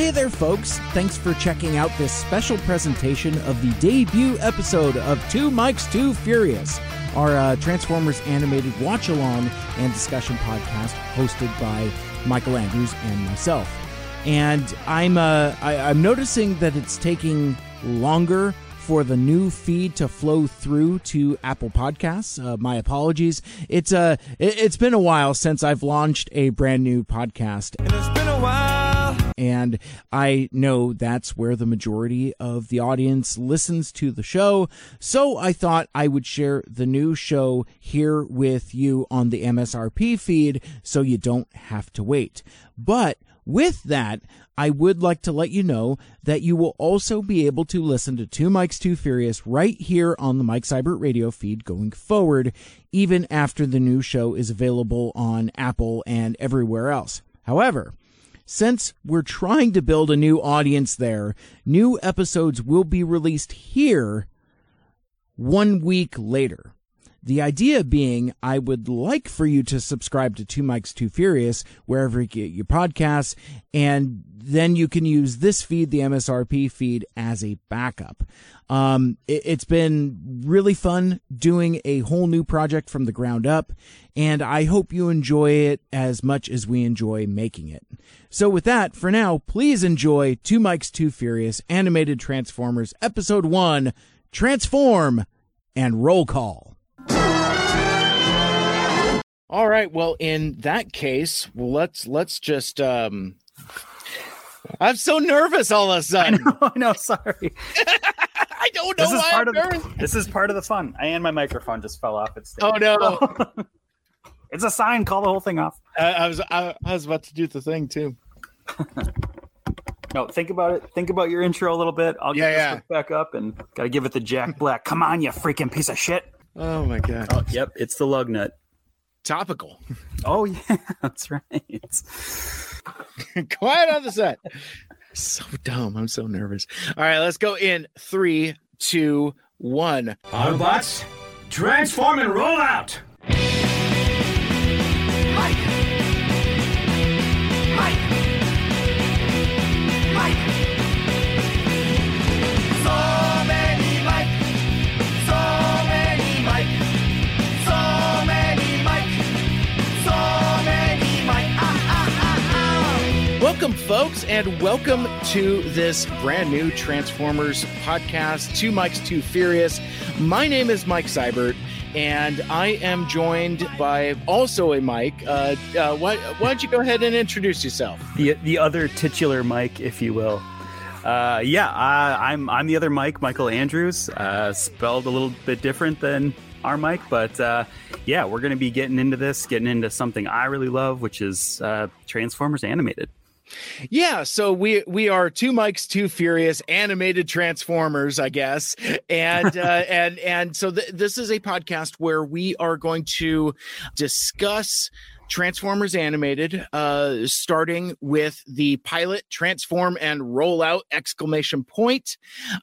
hey there, folks. Thanks for checking out this special presentation of the debut episode of Two Mikes Too Furious, our uh, Transformers animated watch along and discussion podcast hosted by Michael Andrews and myself. And I'm uh, I, I'm noticing that it's taking longer for the new feed to flow through to Apple Podcasts. Uh, my apologies. It's uh, it, has been a while since I've launched a brand new podcast. And I know that's where the majority of the audience listens to the show. So I thought I would share the new show here with you on the MSRP feed so you don't have to wait. But with that, I would like to let you know that you will also be able to listen to Two Mikes Too Furious right here on the Mike Seibert radio feed going forward, even after the new show is available on Apple and everywhere else. However, since we're trying to build a new audience there, new episodes will be released here one week later. The idea being, I would like for you to subscribe to Two Mikes Too Furious wherever you get your podcasts, and then you can use this feed, the MSRP feed, as a backup. Um, it, has been really fun doing a whole new project from the ground up, and I hope you enjoy it as much as we enjoy making it. So, with that, for now, please enjoy Two Mikes Too Furious Animated Transformers Episode 1 Transform and Roll Call. All right. Well, in that case, let's let's just. um I'm so nervous all of a sudden. I know. I know sorry. I don't know this is why part I'm of nervous. the, this is part of the fun. I and my microphone just fell off its Oh no! it's a sign. Call the whole thing off. I, I was I, I was about to do the thing too. No, think about it. Think about your intro a little bit. I'll get Yeah, this back up and gotta give it the Jack Black. Come on, you freaking piece of shit. Oh my god! Oh, yep, it's the lug nut. Topical. Oh yeah, that's right. Quiet on the set. So dumb. I'm so nervous. All right, let's go in three, two, one. Autobots, transform and roll out. Welcome, folks, and welcome to this brand new Transformers podcast, Two Mikes, Too Furious. My name is Mike Seibert, and I am joined by also a Mike. Uh, uh, why, why don't you go ahead and introduce yourself? the the other titular Mike, if you will. Uh, yeah, I'm I'm the other Mike, Michael Andrews, uh, spelled a little bit different than our Mike, but uh, yeah, we're gonna be getting into this, getting into something I really love, which is uh, Transformers animated. Yeah, so we we are two Mikes, too Furious animated Transformers, I guess, and uh, and and so th- this is a podcast where we are going to discuss Transformers animated, uh, starting with the pilot transform and rollout exclamation point,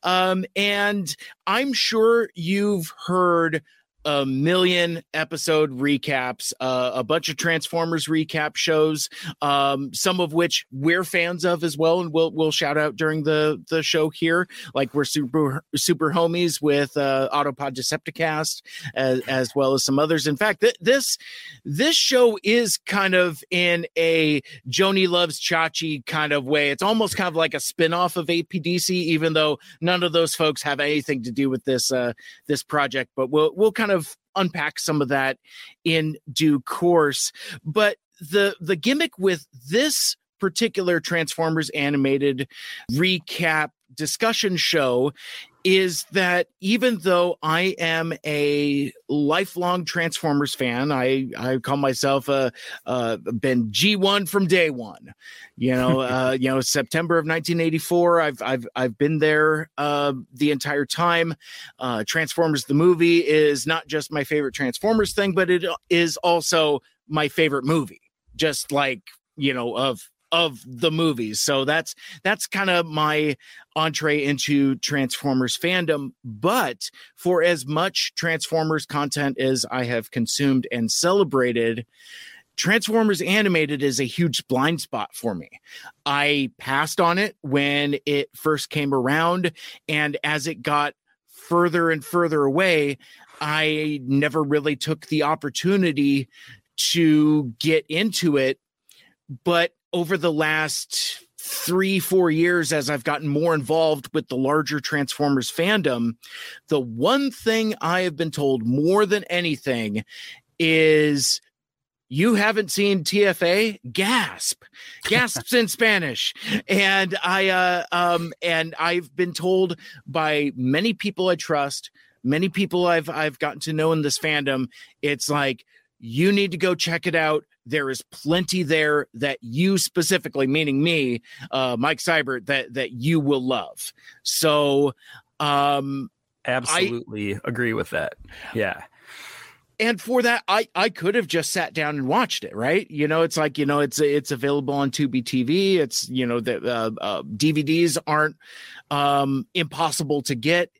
um, and I'm sure you've heard a million episode recaps, uh, a bunch of Transformers recap shows, um, some of which we're fans of as well, and we'll we'll shout out during the the show here. Like we're super super homies with uh, Autopod Decepticast, as, as well as some others. In fact, th- this this show is kind of in a Joanie loves Chachi kind of way. It's almost kind of like a spin-off of APDC, even though none of those folks have anything to do with this uh, this project. But we'll we'll kind of unpack some of that in due course. But the the gimmick with this particular Transformers animated recap discussion show is that even though I am a lifelong Transformers fan, I I call myself a uh, been G1 from day one. You know, uh, you know, September of 1984. I've I've I've been there uh, the entire time. Uh, Transformers the movie is not just my favorite Transformers thing, but it is also my favorite movie. Just like you know of of the movies. So that's that's kind of my entree into Transformers fandom. But for as much Transformers content as I have consumed and celebrated, Transformers Animated is a huge blind spot for me. I passed on it when it first came around, and as it got further and further away, I never really took the opportunity to get into it. But over the last three, four years, as I've gotten more involved with the larger Transformers fandom, the one thing I have been told more than anything is you haven't seen TFA gasp. Gasps in Spanish. And I uh um and I've been told by many people I trust many people I've I've gotten to know in this fandom it's like you need to go check it out. There is plenty there that you specifically meaning me uh Mike Seibert that that you will love. So um Absolutely agree with that. Yeah. and for that i i could have just sat down and watched it right? You know it's like you know it's it's available on tubi tv it's you know the uh, uh, dvds aren't um impossible to get.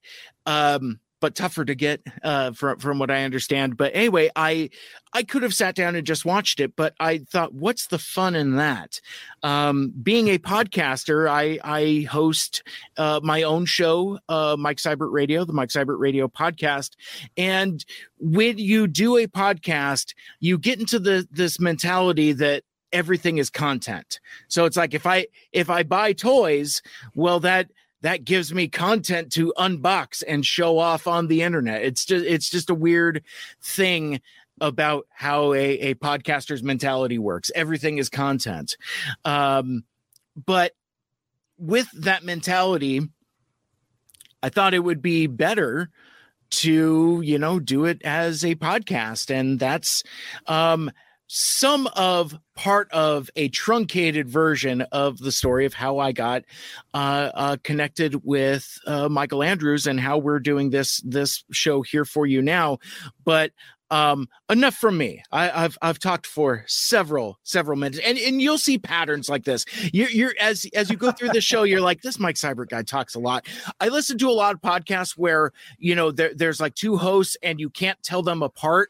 Um but tougher to get uh from from what i understand but anyway i i could have sat down and just watched it but i thought what's the fun in that? Um being a podcaster i i host uh my own show uh mike Seibert radio the mike Seibert radio podcast and when you do a podcast you get into the this mentality that everything is content. So it's like if i if i buy toys well that that gives me content to unbox and show off on the internet. It's just it's just a weird thing about how a, a podcaster's mentality works. Everything is content. Um but with that mentality i thought it would be better to you know do it as a podcast. And that's um some of part of a truncated version of the story of how I got uh, uh, connected with uh, Michael Andrews and how we're doing this this show here for you now. But um, enough from me. I, I've I've talked for several several minutes, and and you'll see patterns like this. You're, you're as as you go through the show, you're like this. Mike Seibert guy talks a lot. I listen to a lot of podcasts where you know there, there's like two hosts and you can't tell them apart.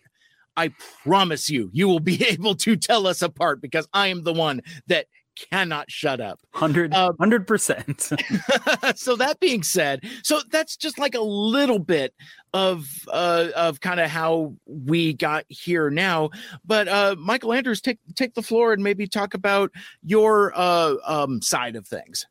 I promise you, you will be able to tell us apart because I am the one that cannot shut up. 100 Um, 100%. so that being said, so that's just like a little bit of uh of kind of how we got here now. But uh Michael Andrews, take take the floor and maybe talk about your uh um side of things.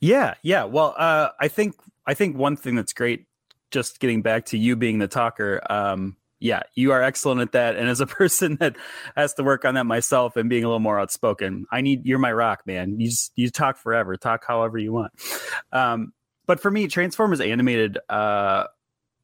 Yeah, yeah. Well, uh, I think I think one thing that's great, just getting back to you being the talker. Um, yeah, you are excellent at that. And as a person that has to work on that myself and being a little more outspoken, I need you're my rock, man. You just you talk forever, talk however you want. Um, but for me, Transformers animated, uh,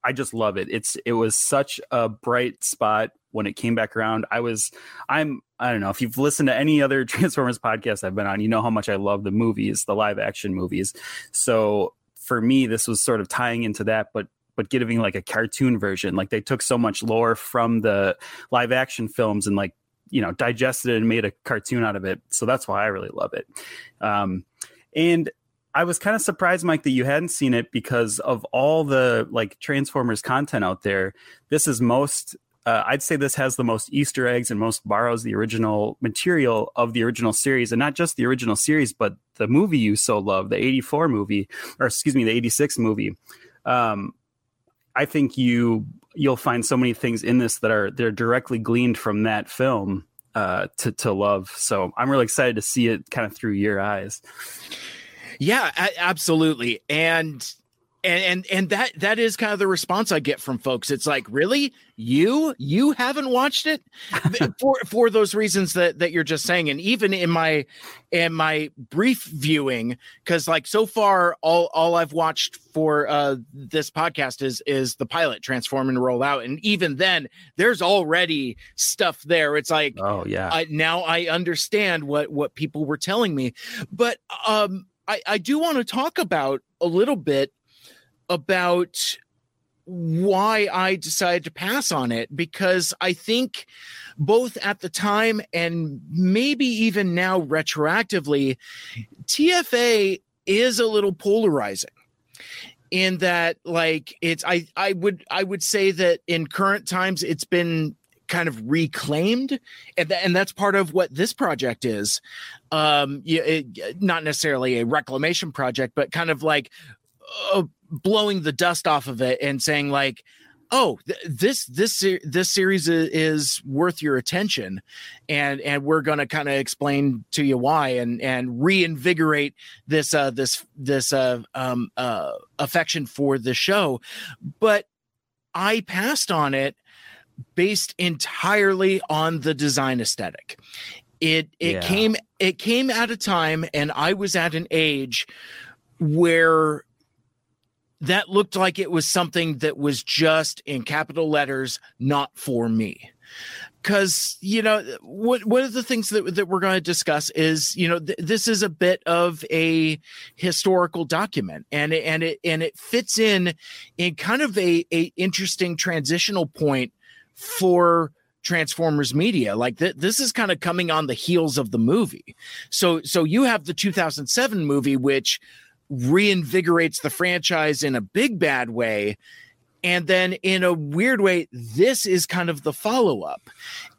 I just love it. It's it was such a bright spot when it came back around. I was I'm I don't know if you've listened to any other Transformers podcast I've been on, you know how much I love the movies, the live action movies. So for me, this was sort of tying into that, but but giving like a cartoon version. Like they took so much lore from the live action films and like you know digested it and made a cartoon out of it. So that's why I really love it. Um, and I was kind of surprised, Mike, that you hadn't seen it because of all the like Transformers content out there. This is most. Uh, I'd say this has the most Easter eggs and most borrows the original material of the original series, and not just the original series, but the movie you so love, the '84 movie, or excuse me, the '86 movie. Um, I think you you'll find so many things in this that are they're directly gleaned from that film uh, to to love. So I'm really excited to see it kind of through your eyes. Yeah, absolutely. And and and and that that is kind of the response I get from folks. It's like, really, you you haven't watched it for for those reasons that that you're just saying. And even in my in my brief viewing, because like so far, all all I've watched for uh this podcast is is the pilot transform and roll out. And even then, there's already stuff there. It's like Oh yeah, I, now I understand what what people were telling me, but um, I I do want to talk about a little bit about why I decided to pass on it because I think both at the time and maybe even now retroactively, TFA is a little polarizing in that like it's I I would I would say that in current times it's been kind of reclaimed and, th- and that's part of what this project is. Um it, not necessarily a reclamation project but kind of like uh, blowing the dust off of it and saying like oh th- this this this series is, is worth your attention and and we're going to kind of explain to you why and and reinvigorate this uh this this uh um uh affection for the show but i passed on it based entirely on the design aesthetic it it Yeah. came it came at a time and i was at an age where that looked like it was something that was just in capital letters not for me. Because you know what one of the things that, that we're going to discuss is you know th- this is a bit of a historical document and it, and it and it fits in in kind of a, a interesting transitional point for transformers media. Like th- this is kind of coming on the heels of the movie. So so you have the 2007 movie which reinvigorates the franchise in a big bad way. And then in a weird way this is kind of the follow-up.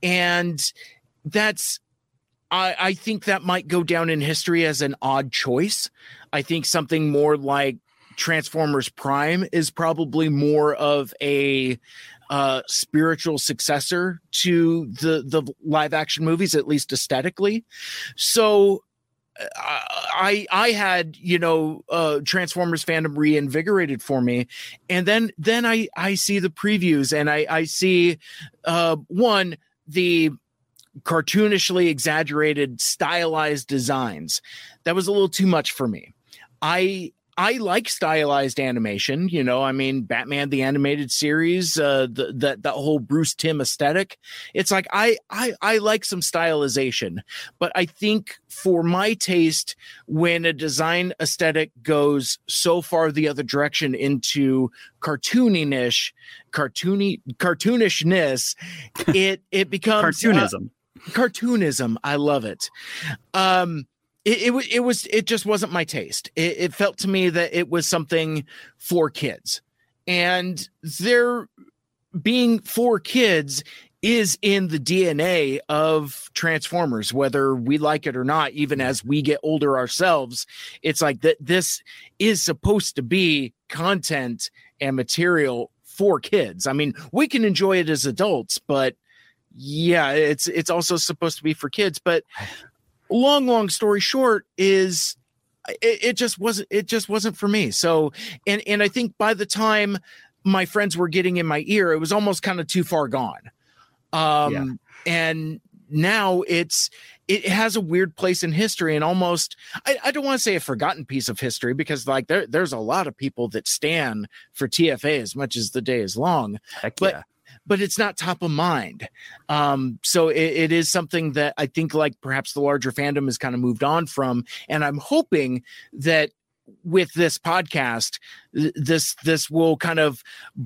And that's I, I think that might go down in history as an odd choice. I think something more like transformers prime is probably more of a uh spiritual successor to the the live action movies at least aesthetically. So I I had you know uh Transformers fandom reinvigorated for me. And then then I I see the previews and I I see uh one the cartoonishly exaggerated stylized designs. That was a little too much for me. I I like stylized animation, you know. I mean, Batman the animated series, uh, the, that that whole Bruce Timm aesthetic. It's like I I I like some stylization, but I think for my taste, when a design aesthetic goes so far the other direction into cartooniness, cartoony cartoonishness, it it becomes uh, Cartoonism. cartoonism. I love it. Um, it, it was it was it just wasn't my taste. It, it felt to me that it was something for kids, and there being for kids is in the DNA of Transformers, whether we like it or not. Even as we get older ourselves, it's like that. This is supposed to be content and material for kids. I mean, we can enjoy it as adults, but yeah, it's it's also supposed to be for kids. But long, long story short is it, it just wasn't it just wasn't for me. So and and I think by the time my friends were getting in my ear, it was almost kind of too far gone. Um Yeah. and now it's it has a weird place in history and almost I, I don't want to say a forgotten piece of history because like there, there's a lot of people that stand for TFA as much as the day is long Heck but- yeah. But it's not top of mind. Um, so it, it is something that I think like perhaps the larger fandom has kind of moved on from, and I'm hoping that with this podcast this this will kind of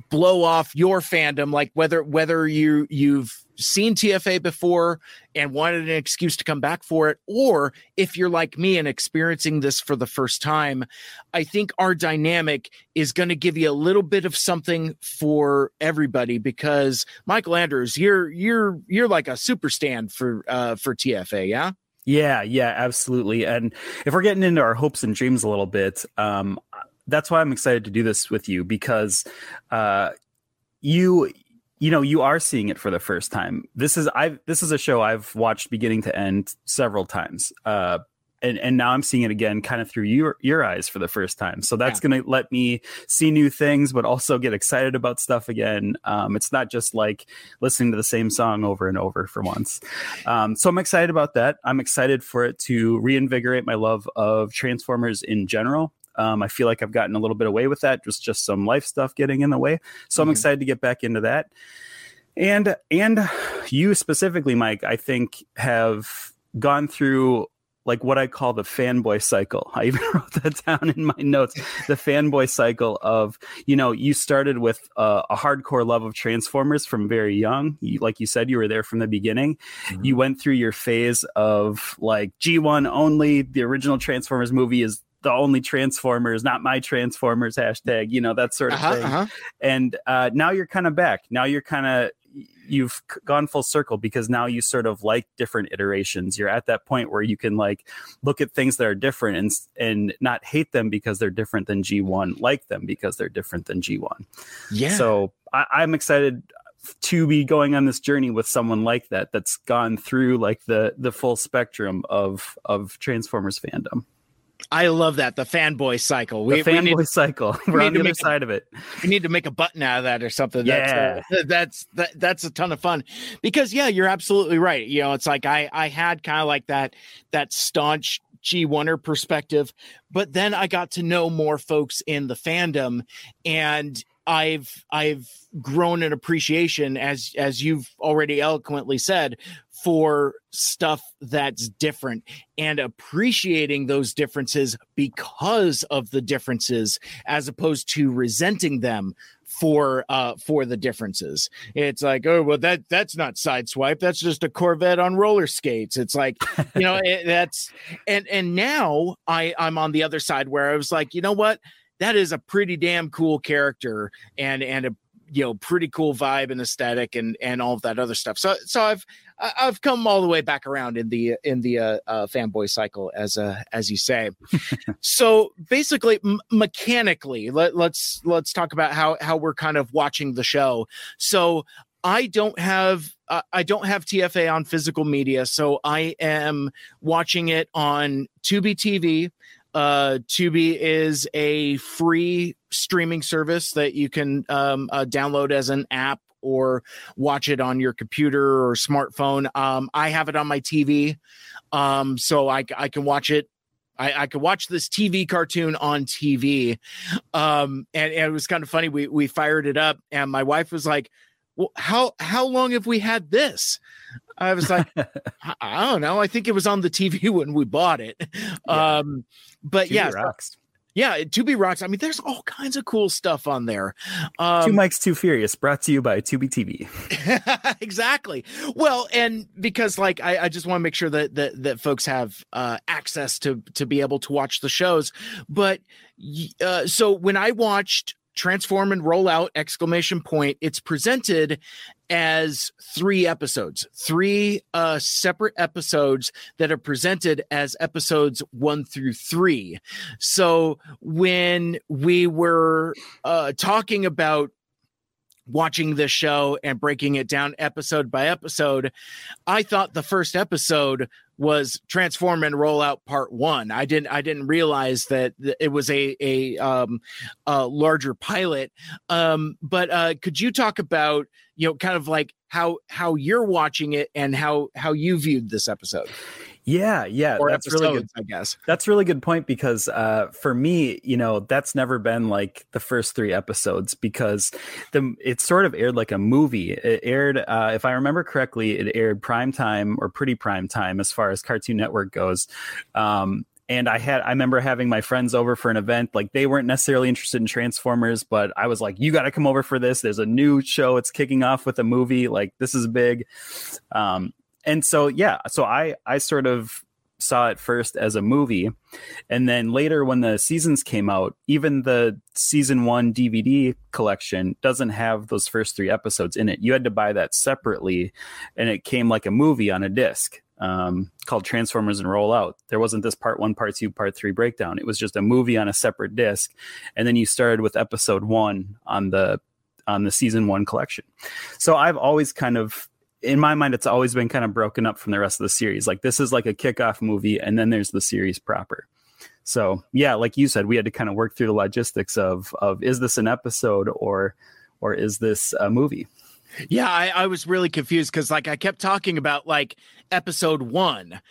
blow off your fandom like whether whether you you've seen TFA before and wanted an excuse to come back for it or if you're like me and experiencing this for the first time I think our dynamic is going to give you a little bit of something for everybody because Michael Andrews, you're you're you're like a super stand for uh for TFA, yeah? Yeah, yeah, absolutely. And if we're getting into our hopes and dreams a little bit, um, that's why I'm excited to do this with you because uh, you you know you are seeing it for the first time. This is I this is a show I've watched beginning to end several times. Uh, and, and now I'm seeing it again kind of through your your eyes for the first time. So that's going to let me see new things, but also get excited about stuff again. Um, it's not just like listening to the same song over and over for once. Um, so I'm excited about that. I'm excited for it to reinvigorate my love of Transformers in general. Um, I feel like I've gotten a little bit away with that, just just some life stuff getting in the way. So I'm Mhm. excited to get back into that. And and you specifically, Mike, I think have gone through like what I call the fanboy cycle. I even wrote that down in my notes. The fanboy cycle of, you know, you started with a, a hardcore love of Transformers from very young. You, like you said, you were there from the beginning. Mhm. You went through your phase of like G1 only. The original Transformers movie is the only Transformers, not my Transformers hashtag, you know, that sort of Uh-huh, thing uh-huh. and uh, now you're kind of back. Now you're kind of you've gone full circle because now you sort of like different iterations. You're at that point where you can like look at things that are different and and not hate them because they're different than G1, like them because they're different than G1. Yeah. So I, I'm excited to be going on this journey with someone like that that's gone through like the the full spectrum of of Transformers fandom. I love that the fanboy cycle. We, the we fanboy need, cycle. we We're on the other make a- side of it. we need to make a button out of that or something. Yeah. That's uh, that's that, that's a ton of fun because yeah, you're absolutely right. You know, it's like I I had kind of like that that staunch G1er perspective, but then I got to know more folks in the fandom and I've I've grown an appreciation as as you've already eloquently said for stuff that's different and appreciating those differences because of the differences as opposed to resenting them for uh for the differences. It's like oh well that that's not sideswipe. That's just a corvette on roller skates. It's like you know it, that's and and now i i'm on the other side where i was like you know what? That is a pretty damn cool character and and a you know pretty cool vibe and aesthetic and and all of that other stuff. So so i've I- i've come all the way back around in the in the uh, uh fanboy cycle as uh as you say. So basically m- mechanically let, let's let's talk about how how we're kind of watching the show. So i don't have uh, i don't have tfa on physical media so i am watching it on tubi tv uh tubi is a free streaming service that you can um uh, download as an app or watch it on your computer or smartphone um i have it on my tv um so i, I can watch it I, I could watch this TV cartoon on TV. Um, and, and it was kind of funny. We we fired it up, and my wife was like, Well, how how long have we had this? I was like, I, don't know. I think it was on the TV when we bought it. Yeah. Um, but Tubi yeah, rocks. Yeah, Tubi rocks. I mean, there's all kinds of cool stuff on there. Um, Two Mikes, Too Furious, brought to you by Tubi TV. exactly. Well, and because like I, I just want to make sure that that that folks have uh, access to to be able to watch the shows. But uh, so when I watched transform and roll out exclamation point it's presented as three episodes three uh separate episodes that are presented as episodes one through three. So when we were uh talking about watching this show and breaking it down episode by episode, I thought the first episode was transform and roll out part one. I didn't I didn't realize that it was a a um a larger pilot. Um but uh could you talk about you know kind of like how how you're watching it and how how you viewed this episode Yeah, yeah, or that's episodes, really good. I guess. That's a really good point because uh, for me, you know, that's never been like the first three episodes because the it sort of aired like a movie. It aired, uh, if I remember correctly, it aired prime time or pretty prime time as far as Cartoon Network goes. Um, and I had I remember having my friends over for an event. Like they weren't necessarily interested in Transformers, but I was like, "You got to come over for this. There's a new show. It's kicking off with a movie. Like this is big." Um, and so yeah, so I I sort of saw it first as a movie, and then later when the seasons came out, even the season one DVD collection doesn't have those first three episodes in it. You had to buy that separately, and it came like a movie on a disc um, called Transformers and Roll Out. There wasn't this part one, part two, part three breakdown. It was just a movie on a separate disc, and then you started with episode one on the on the season one collection. So I've always kind of in my mind, it's always been kind of broken up from the rest of the series. Like this is like a kickoff movie, and then there's the series proper. So yeah, like you said, we had to kind of work through the logistics of of is this an episode or or is this a movie? Yeah, I, I was really confused because like I kept talking about like episode one.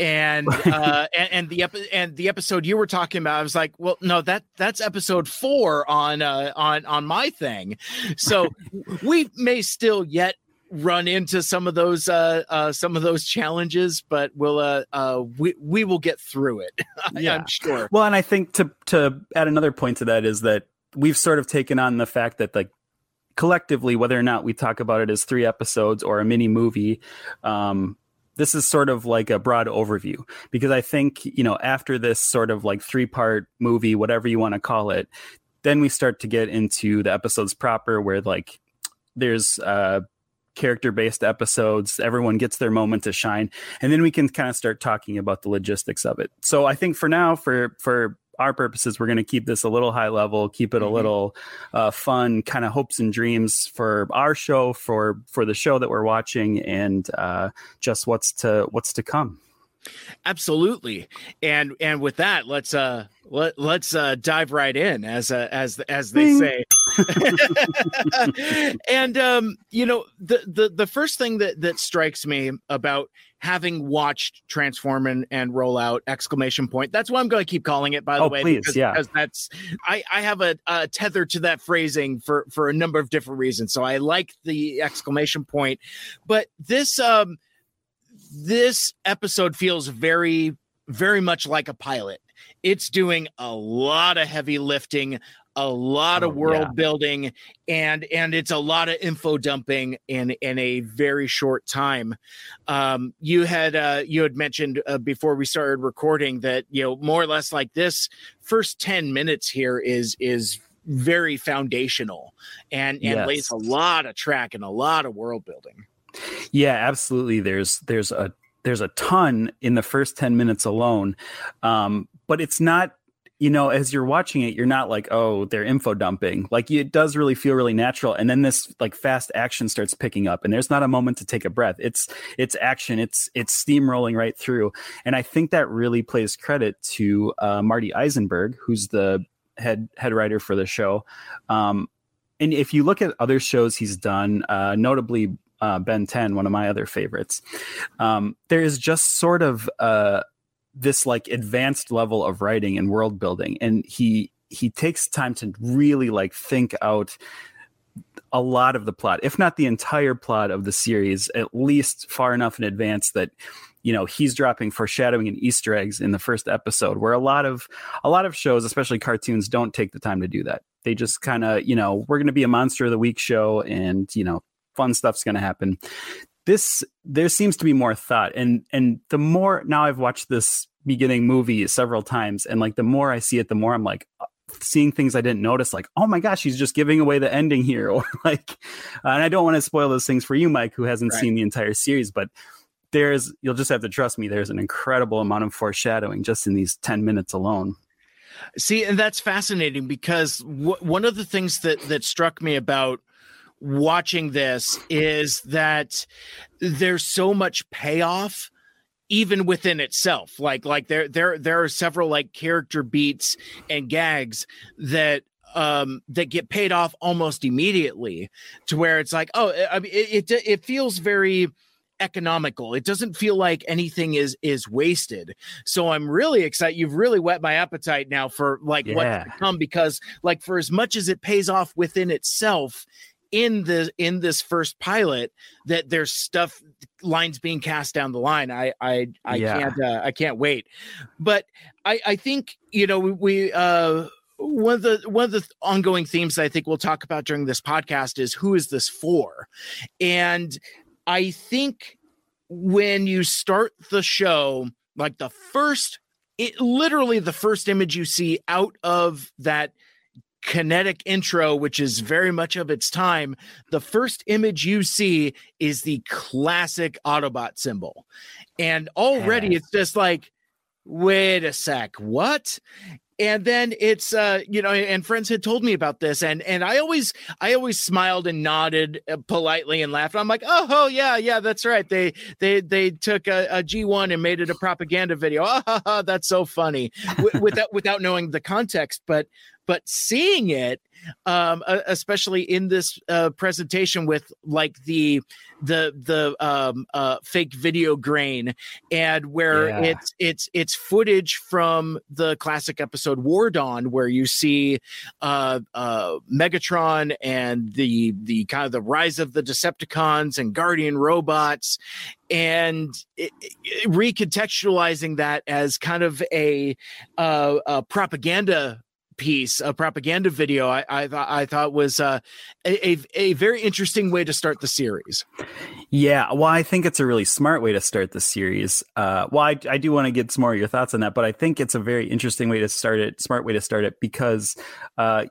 And uh and, and the epi- and the episode you were talking about, I was like, well, no, that that's episode four on uh on on my thing. So we may still yet run into some of those uh uh some of those challenges, but we'll uh uh we we will get through it. Yeah. I'm sure. Well, and I think to to add another point to that is that we've sort of taken on the fact that like collectively, whether or not we talk about it as three episodes or a mini movie, um, this is sort of like a broad overview because I think you know after this sort of like three part movie, whatever you want to call it, then we start to get into the episodes proper where like there's uh character based episodes. Everyone gets their moment to shine, and then we can kind of start talking about the logistics of it. So I think for now, for for our purposes, we're going to keep this a little high level, keep it a Mhm. little uh, fun, kind of hopes and dreams for our show, for for the show that we're watching, and uh, just what's to what's to come. Absolutely. And and with that, let's uh let, let's uh dive right in as uh, as as they Bing. say. and um you know the the the first thing that that strikes me about having watched transform and, and roll out exclamation point that's what i'm going to keep calling it by the Oh, way please, because, yeah. because that's i i have a, a tether to that phrasing for for a number of different reasons so i like the exclamation point but this um this episode feels very very much like a pilot it's doing a lot of heavy lifting a lot Oh, of world yeah. building and and it's a lot of info dumping in in a very short time um you had uh you had mentioned uh, before we started recording that you know more or less like this first 10 minutes here is is very foundational and and Yes. lays a lot of track and a lot of world building Yeah, absolutely. There's there's a there's a ton in the first 10 minutes alone. Um, but it's not, you know, as you're watching it, you're not like, oh, they're info dumping. Like it does really feel really natural. And then this like fast action starts picking up and there's not a moment to take a breath. It's it's action, it's it's steamrolling right through. And I think that really plays credit to uh, Marty Isenberg, who's the head head writer for the show. Um, and if you look at other shows he's done, uh, notably uh, Ben 10, one of my other favorites, um, there is just sort of uh, this like advanced level of writing and world building, and he he takes time to really like think out a lot of the plot, if not the entire plot of the series, at least far enough in advance that you know he's dropping foreshadowing and Easter eggs in the first episode, where a lot of a lot of shows, especially cartoons, don't take the time to do that. They just kind of you know we're going to be a monster of the week show, and you know fun stuff's going to happen. This there seems to be more thought, and and the more now I've watched this beginning movie several times, and like the more I see it, the more I'm like uh, seeing things I didn't notice, like, oh my gosh, he's just giving away the ending here. Or like, uh, and I don't want to spoil those things for you, Mike, who hasn't Right. seen the entire series, but there's, you'll just have to trust me, there's an incredible amount of foreshadowing just in these 10 minutes alone. See, and that's fascinating because w- one of the things that that struck me about watching this is that there's so much payoff even within itself. Like like there there there are several like character beats and gags that um that get paid off almost immediately to where it's like oh i mean it it, it feels very economical. It doesn't feel like anything is is wasted. So i'm really excited. You've really whet my appetite now for like Yeah. what's to come because like for as much as it pays off within itself in the in this first pilot that there's stuff lines being cast down the line. I i i Yeah. can't uh, i can't wait. But i i think you know we, we uh one of the one of the ongoing themes that I think we'll talk about during this podcast is who is this for, and I think when you start the show, like the first, it literally the first image you see out of that kinetic intro, which is very much of its time, the first image you see is the classic Autobot symbol. And already Yeah. it's just like, wait a sec, what? And then it's uh you know and friends had told me about this and and I always I always smiled and nodded uh, politely and laughed. I'm like, "Oh, oh yeah, yeah, that's right. They they they took a, a G1 and made it a propaganda video. Ha, that's so funny." Without without knowing the context, but but seeing it um especially in this uh presentation with like the the the um uh fake video grain and where Yeah. it's it's it's footage from the classic episode War Dawn where you see uh uh Megatron and the the kind of the rise of the Decepticons and Guardian robots and it, it- recontextualizing that as kind of a uh, a propaganda piece, a propaganda video, I I, thought I thought was uh, a, a a very interesting way to start the series. Yeah, well, I think it's a really smart way to start the series. Uh, well, I, I do want to get some more of your thoughts on that, but I think it's a very interesting way to start it, smart way to start it, because uh,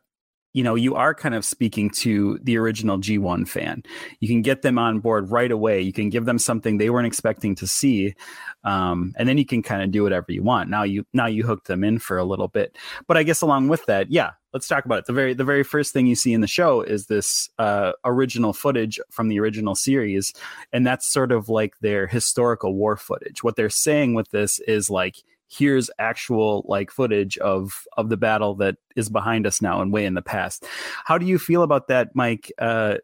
you know, you are kind of speaking to the original G1 fan. You can get them on board right away. You can give them something they weren't expecting to see, um, and then you can kind of do whatever you want. Now you now you hook them in for a little bit. But I guess along with that, yeah, let's talk about it. The very the very first thing you see in the show is this uh, original footage from the original series, and that's sort of like their historical war footage. What they're saying with this is like here's actual like footage of of the battle that is behind us now and way in the past. How do you feel about that mike? Uh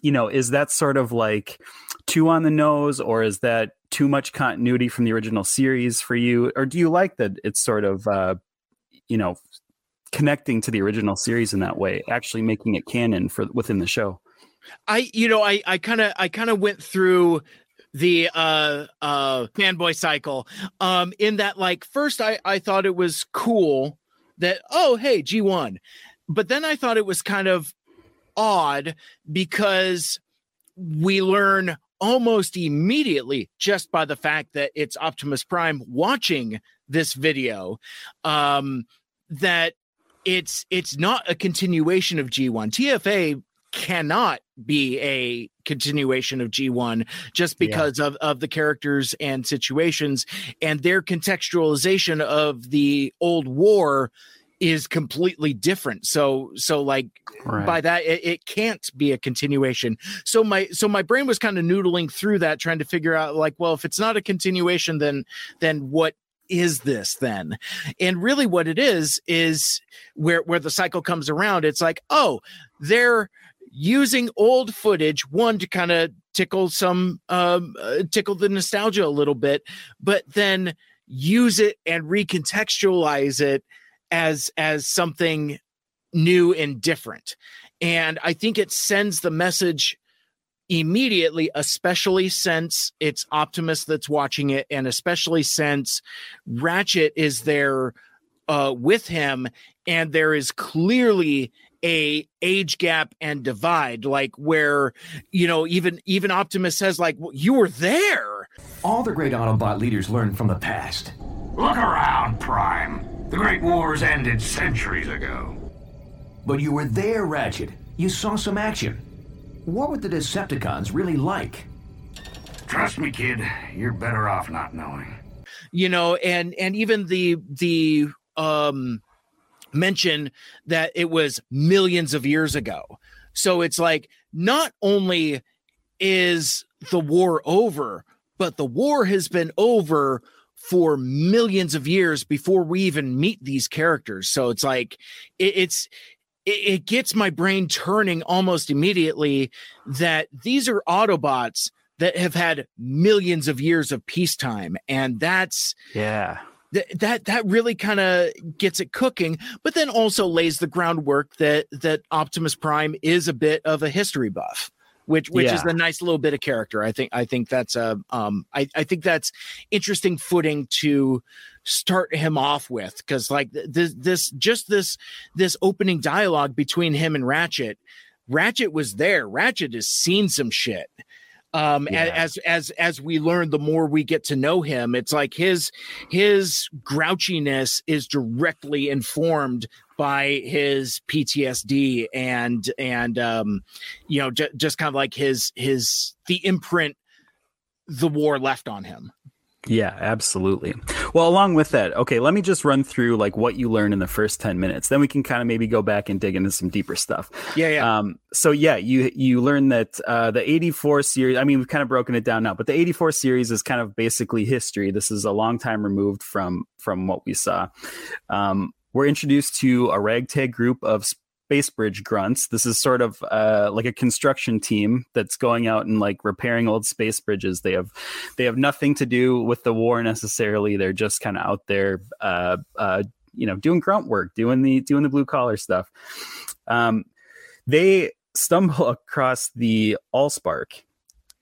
you know is that sort of like too on the nose or is that too much continuity from the original series for you? Or do you like that it's sort of uh you know connecting to the original series in that way actually making it canon for within the show? I you know I I kind of I kind of went through the uh uh fanboy cycle um in that like first I I thought it was cool that oh hey G1 but then I thought it was kind of odd because we learn almost immediately just by the fact that it's Optimus Prime watching this video um that it's it's not a continuation of G1 TFA cannot be a continuation of G1 just because yeah. of, of the characters and situations and their contextualization of the old war is completely different so so like right. by that it, it, can't be a continuation so my so my brain was kind of noodling through that trying to figure out like well if it's not a continuation then then what is this then and really what it is is where where the cycle comes around it's like oh they're using old footage one to kind of tickle some um uh, tickle the nostalgia a little bit but then use it and recontextualize it as as something new and different. And i think it sends the message immediately especially since it's optimus that's watching it and especially since ratchet is there uh with him and there is clearly a age gap and divide like where you know even even optimus says like well, you were there. All the great autobot leaders learn from the past. Look around prime. The great wars ended centuries ago. But you were there ratchet. You saw some action. What were the decepticons really like? Trust me kid. You're better off not knowing. You know and and even the the um mention that it was millions of years ago. So it's like not only is the war over, but the war has been over for millions of years before we even meet these characters. So it's like it, it's it, it gets my brain turning almost immediately that these are Autobots that have had millions of years of peacetime, and that's yeah that that that really kind of gets it cooking but then also lays the groundwork that that optimus prime is a bit of a history buff which which yeah. is a nice little bit of character. I think i think that's a um i i think that's interesting footing to start him off with because like this this just this this opening dialogue between him and ratchet ratchet was there. Ratchet has seen some shit um yeah. as as as we learn the more we get to know him it's like his his grouchiness is directly informed by his PTSD and and um you know j- just kind of like his his the imprint the war left on him yeah, absolutely. Well, along with that, okay, let me just run through like what you learned in the first 10 minutes. Then we can kind of maybe go back and dig into some deeper stuff. Yeah, yeah. Um, so yeah, you you learned that uh, the 84 series, I mean, we've kind of broken it down now, but the 84 series is kind of basically history. This is a long time removed from from what we saw. Um, we're introduced to a ragtag group of space bridge grunts. This is sort of uh, like a construction team that's going out and like repairing old space bridges. They have they have nothing to do with the war necessarily. They're just kind of out there, uh, uh, you know, doing grunt work, doing the doing the blue collar stuff. Um, they stumble across the Allspark,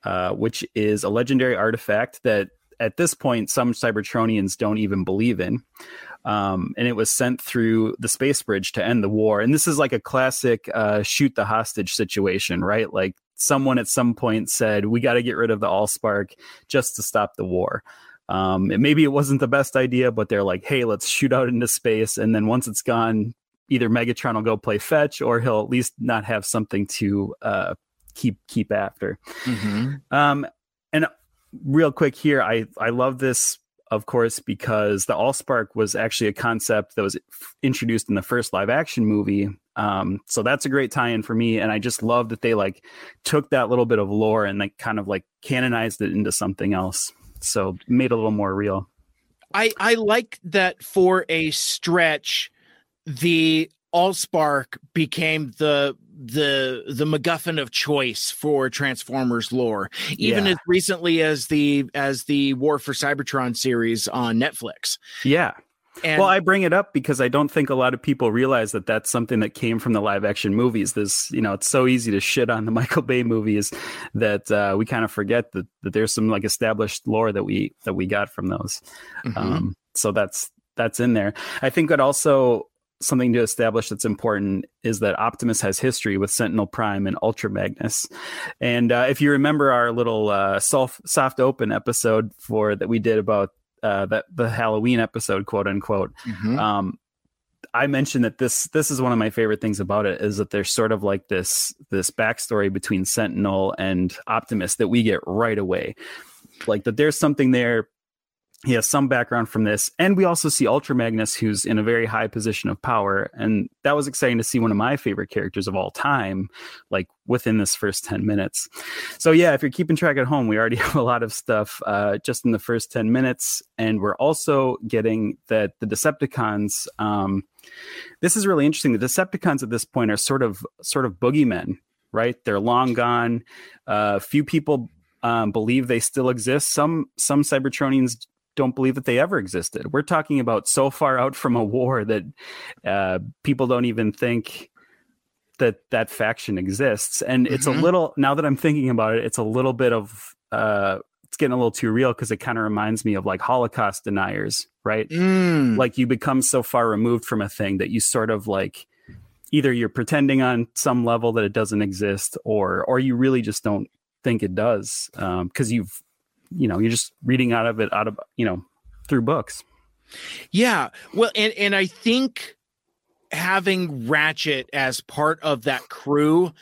uh, which is a legendary artifact that at this point some Cybertronians don't even believe in um, and it was sent through the space bridge to end the war. And this is like a classic uh, shoot the hostage situation, right? Like someone at some point said, "We got to get rid of the Allspark just to stop the war." Um, and maybe it wasn't the best idea, but they're like, "Hey, let's shoot out into space, and then once it's gone." either Megatron will go play fetch, or he'll at least not have something to uh, keep keep after. Um, and real quick here, I I love this, of course, because the Allspark was actually a concept that was introduced in the first live action movie. Um, so that's a great tie-in for me, and I just love that they like took that little bit of lore and like kind of like canonized it into something else. So made a little more real. I I like that for a stretch, the Allspark became the the the MacGuffin of choice for Transformers lore, even Yeah. as recently as the as the War for Cybertron series on Netflix. Yeah. And well, I bring it up because I don't think a lot of people realize that that's something that came from the live action movies. This, you know, it's so easy to shit on the Michael Bay movies that uh, we kind of forget that, that there's some like established lore that we that we got from those. Mhm. Um, so that's that's in there. I think that also something to establish that's important is that Optimus has history with Sentinel Prime and Ultra Magnus. And uh, if you remember our little uh, soft soft open episode for that we did about uh, that the Halloween episode, quote unquote, Mhm. um, I mentioned that this this is one of my favorite things about it is that there's sort of like this this backstory between Sentinel and Optimus that we get right away, like that there's something there. He has some background from this, and we also see Ultra Magnus, who's in a very high position of power, and that was exciting to see one of my favorite characters of all time, like within this first ten minutes. So yeah, if you're keeping track at home, we already have a lot of stuff uh, just in the first ten minutes, and we're also getting that the Decepticons. Um, this is really interesting. The Decepticons at this point are sort of sort of boogeymen, right? They're long gone. Uh, few people um, believe they still exist. Some some Cybertronians don't believe that they ever existed. We're talking about so far out from a war that uh, people don't even think that that faction exists. And it's Mhm. a little now that I'm thinking about it, it's a little bit of uh, it's getting a little too real because it kind of reminds me of like Holocaust deniers, right? Mm. like you become so far removed from a thing that you sort of like either you're pretending on some level that it doesn't exist or or you really just don't think it does um because you've you know you're just reading out of it out of you know through books Yeah. Well, and and I think having Ratchet as part of that crew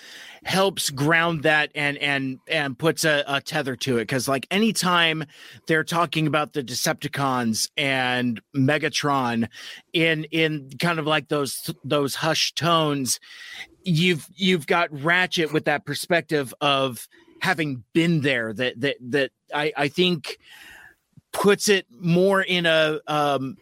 helps ground that and and and puts a, a tether to it because like anytime they're talking about the Decepticons and Megatron in in kind of like those those hushed tones, you've you've got Ratchet with that perspective of having been there that that that I I think puts it more in a um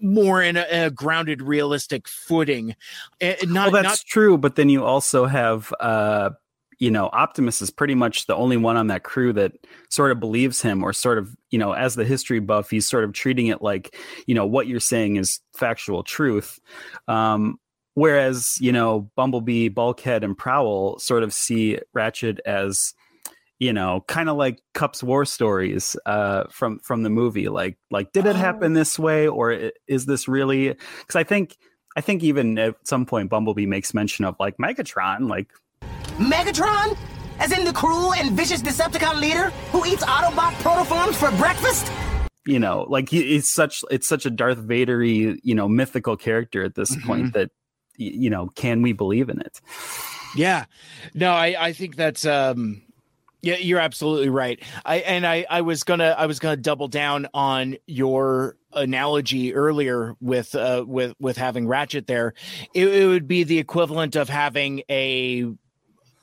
more in a, a grounded realistic footing. Eh, not well that's not true but then you also have uh you know optimus is pretty much the only one on that crew that sort of believes him or sort of you know as the history buff he's sort of treating it like you know what you're saying is factual truth. Um whereas you know bumblebee bulkhead and prowl sort of see ratchet as you know kind of like cups war stories uh from from the movie like like did it happen this way or is this really because i think i think even at some point bumblebee makes mention of like megatron like Megatron? As in the cruel and vicious Decepticon leader who eats Autobot protoforms for breakfast? you know like he, it's such it's such a darth vadery you know mythical character at this point that you know can we believe in it yeah no i i think that's um yeah you're absolutely right. I and i i was gonna i was gonna double down on your analogy earlier with uh with with having ratchet there. It, it would be the equivalent of having a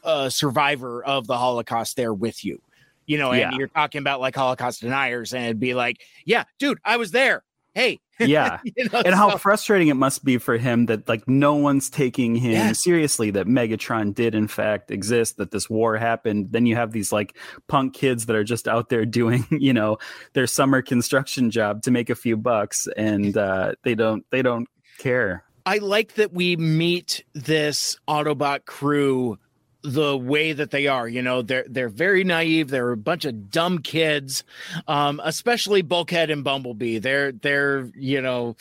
a survivor of the holocaust there with you. You know and Yeah. you're talking about like holocaust deniers and it'd be like yeah dude i was there hey. Yeah. You know, and how so- frustrating it must be for him that like no one's taking him Yes. seriously that megatron did in fact exist that this war happened. Then you have these like punk kids that are just out there doing you know their summer construction job to make a few bucks and uh they don't they don't care. I like that we meet this Autobot crew the way that they are. You know, they're they're very naive. They're a bunch of dumb kids, um, especially Bulkhead and Bumblebee. They're they're you know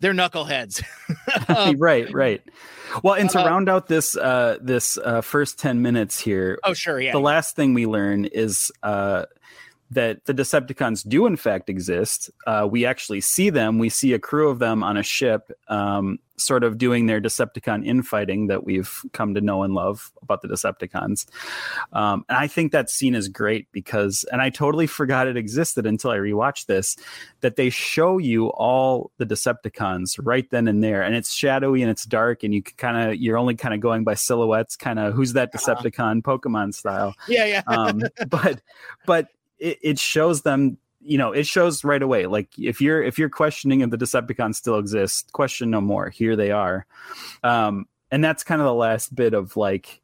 they're knuckleheads. Um, right right well and to uh, round out this uh this uh first 10 minutes here oh sure, yeah. the last thing we learn is uh that the Decepticons do in fact exist. Uh, we actually see them. We see a crew of them on a ship, um, sort of doing their Decepticon infighting that we've come to know and love about the Decepticons. Um, and I think that scene is great because, and I totally forgot it existed until I rewatched this, that they show you all the Decepticons right then and there, and it's shadowy and it's dark, and you can kind of you're only kind of going by silhouettes, kind of who's that Decepticon Pokemon style. Yeah, yeah. Um, but but it, it shows them you know it shows right away like if you're if you're questioning if the decepticons still exist question no more here they are um and that's kind of the last bit of like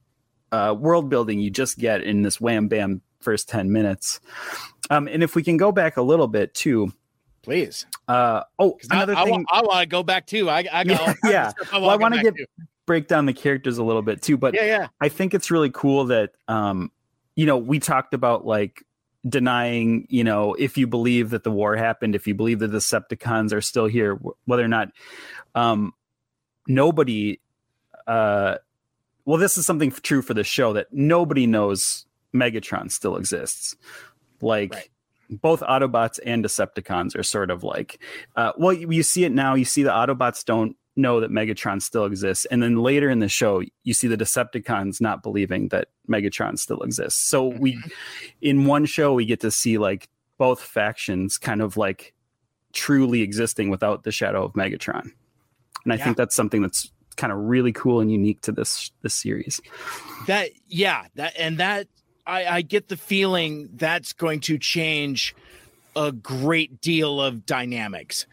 uh world building you just get in this wham bam first 10 minutes um and if we can go back a little bit too Please. uh oh 'Cause I, another I, thing want to go back too. I, I got Yeah. Well, I wanna wanna get- break down the characters a little bit too but. Yeah, yeah. I think it's really cool that um you know we talked about like denying you know if you believe that the war happened if you believe that the Decepticons are still here whether or not um nobody uh well this is something true for the show that nobody knows Megatron still exists like Right. both Autobots and Decepticons are sort of like uh well you, you see it now you see the Autobots don't know that Megatron still exists. And then later in the show, you see the Decepticons not believing that Megatron still exists. So mm-hmm. we, in one show, we get to see like both factions kind of like truly existing without the shadow of Megatron. And I Yeah. think that's something that's kind of really cool and unique to this this series. That yeah, that and that I, I get the feeling that's going to change a great deal of dynamics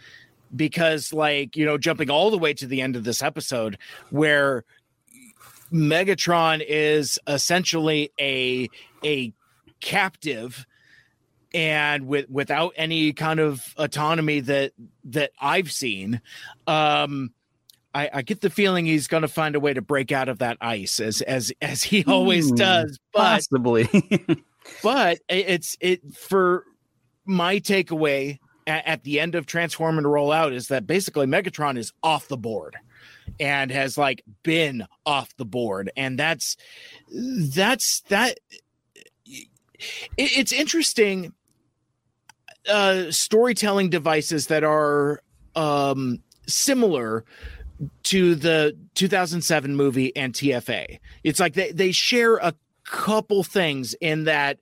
because like you know jumping all the way to the end of this episode where megatron is essentially a a captive and with without any kind of autonomy that that i've seen um I, I get the feeling he's going to find a way to break out of that ice as as as he always Hmm, does but Possibly. but it's it for my takeaway at, the end of transform and roll out is that basically megatron is off the board and has like been off the board and that's that's that it, it's interesting uh storytelling devices that are um similar to the 2007 movie and TFA. It's like they, they share a couple things in that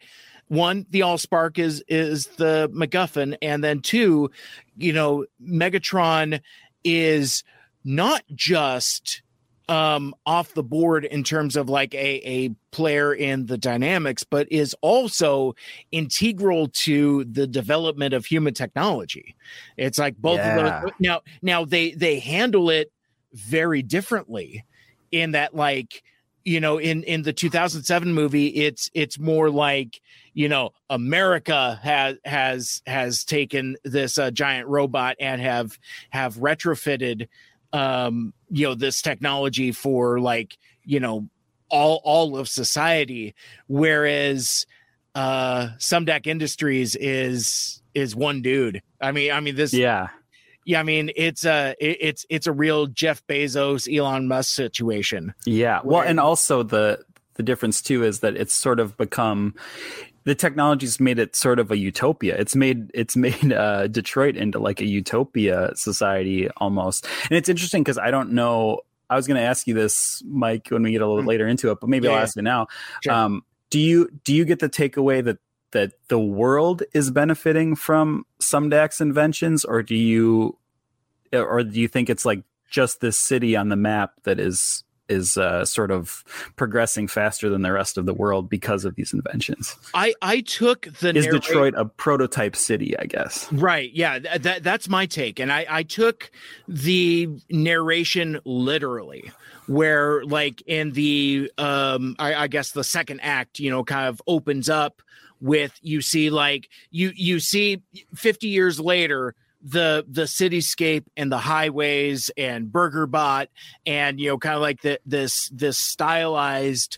one, the Allspark is is the MacGuffin, and then two, you know, Megatron is not just um off the board in terms of like a a player in the dynamics but is also integral to the development of human technology. It's like both of those now now they they handle it very differently in that like you know in in the 2007 movie it's it's more like you know america has has has taken this uh, giant robot and have have retrofitted um you know this technology for like you know all all of society whereas uh Sumdac Industries is is one dude. I mean I mean this yeah. yeah, I mean it's a it- it's it's a real Jeff Bezos Elon Musk situation. Yeah. Well, Where- and also the the difference too is that it's sort of become the technology's made it sort of a utopia. It's made it's made uh, Detroit into like a utopia society almost. And it's interesting because I don't know. I was going to ask you this, Mike, when we get a little Mm. later into it, but maybe Yeah, I'll ask you now. Sure. Um, do you do you get the takeaway that that the world is benefiting from Sumdac's inventions, or do you or do you think it's like just this city on the map that is is uh, sort of progressing faster than the rest of the world because of these inventions? I I took the Is narrate- Detroit a prototype city? I guess. Right. Yeah. Th- that that's my take, and I I took the narration literally, where like in the um I, I guess the second act, you know, kind of opens up with you see like you you see 50 years later the the cityscape and the highways and burger bot and you know kind of like the this this stylized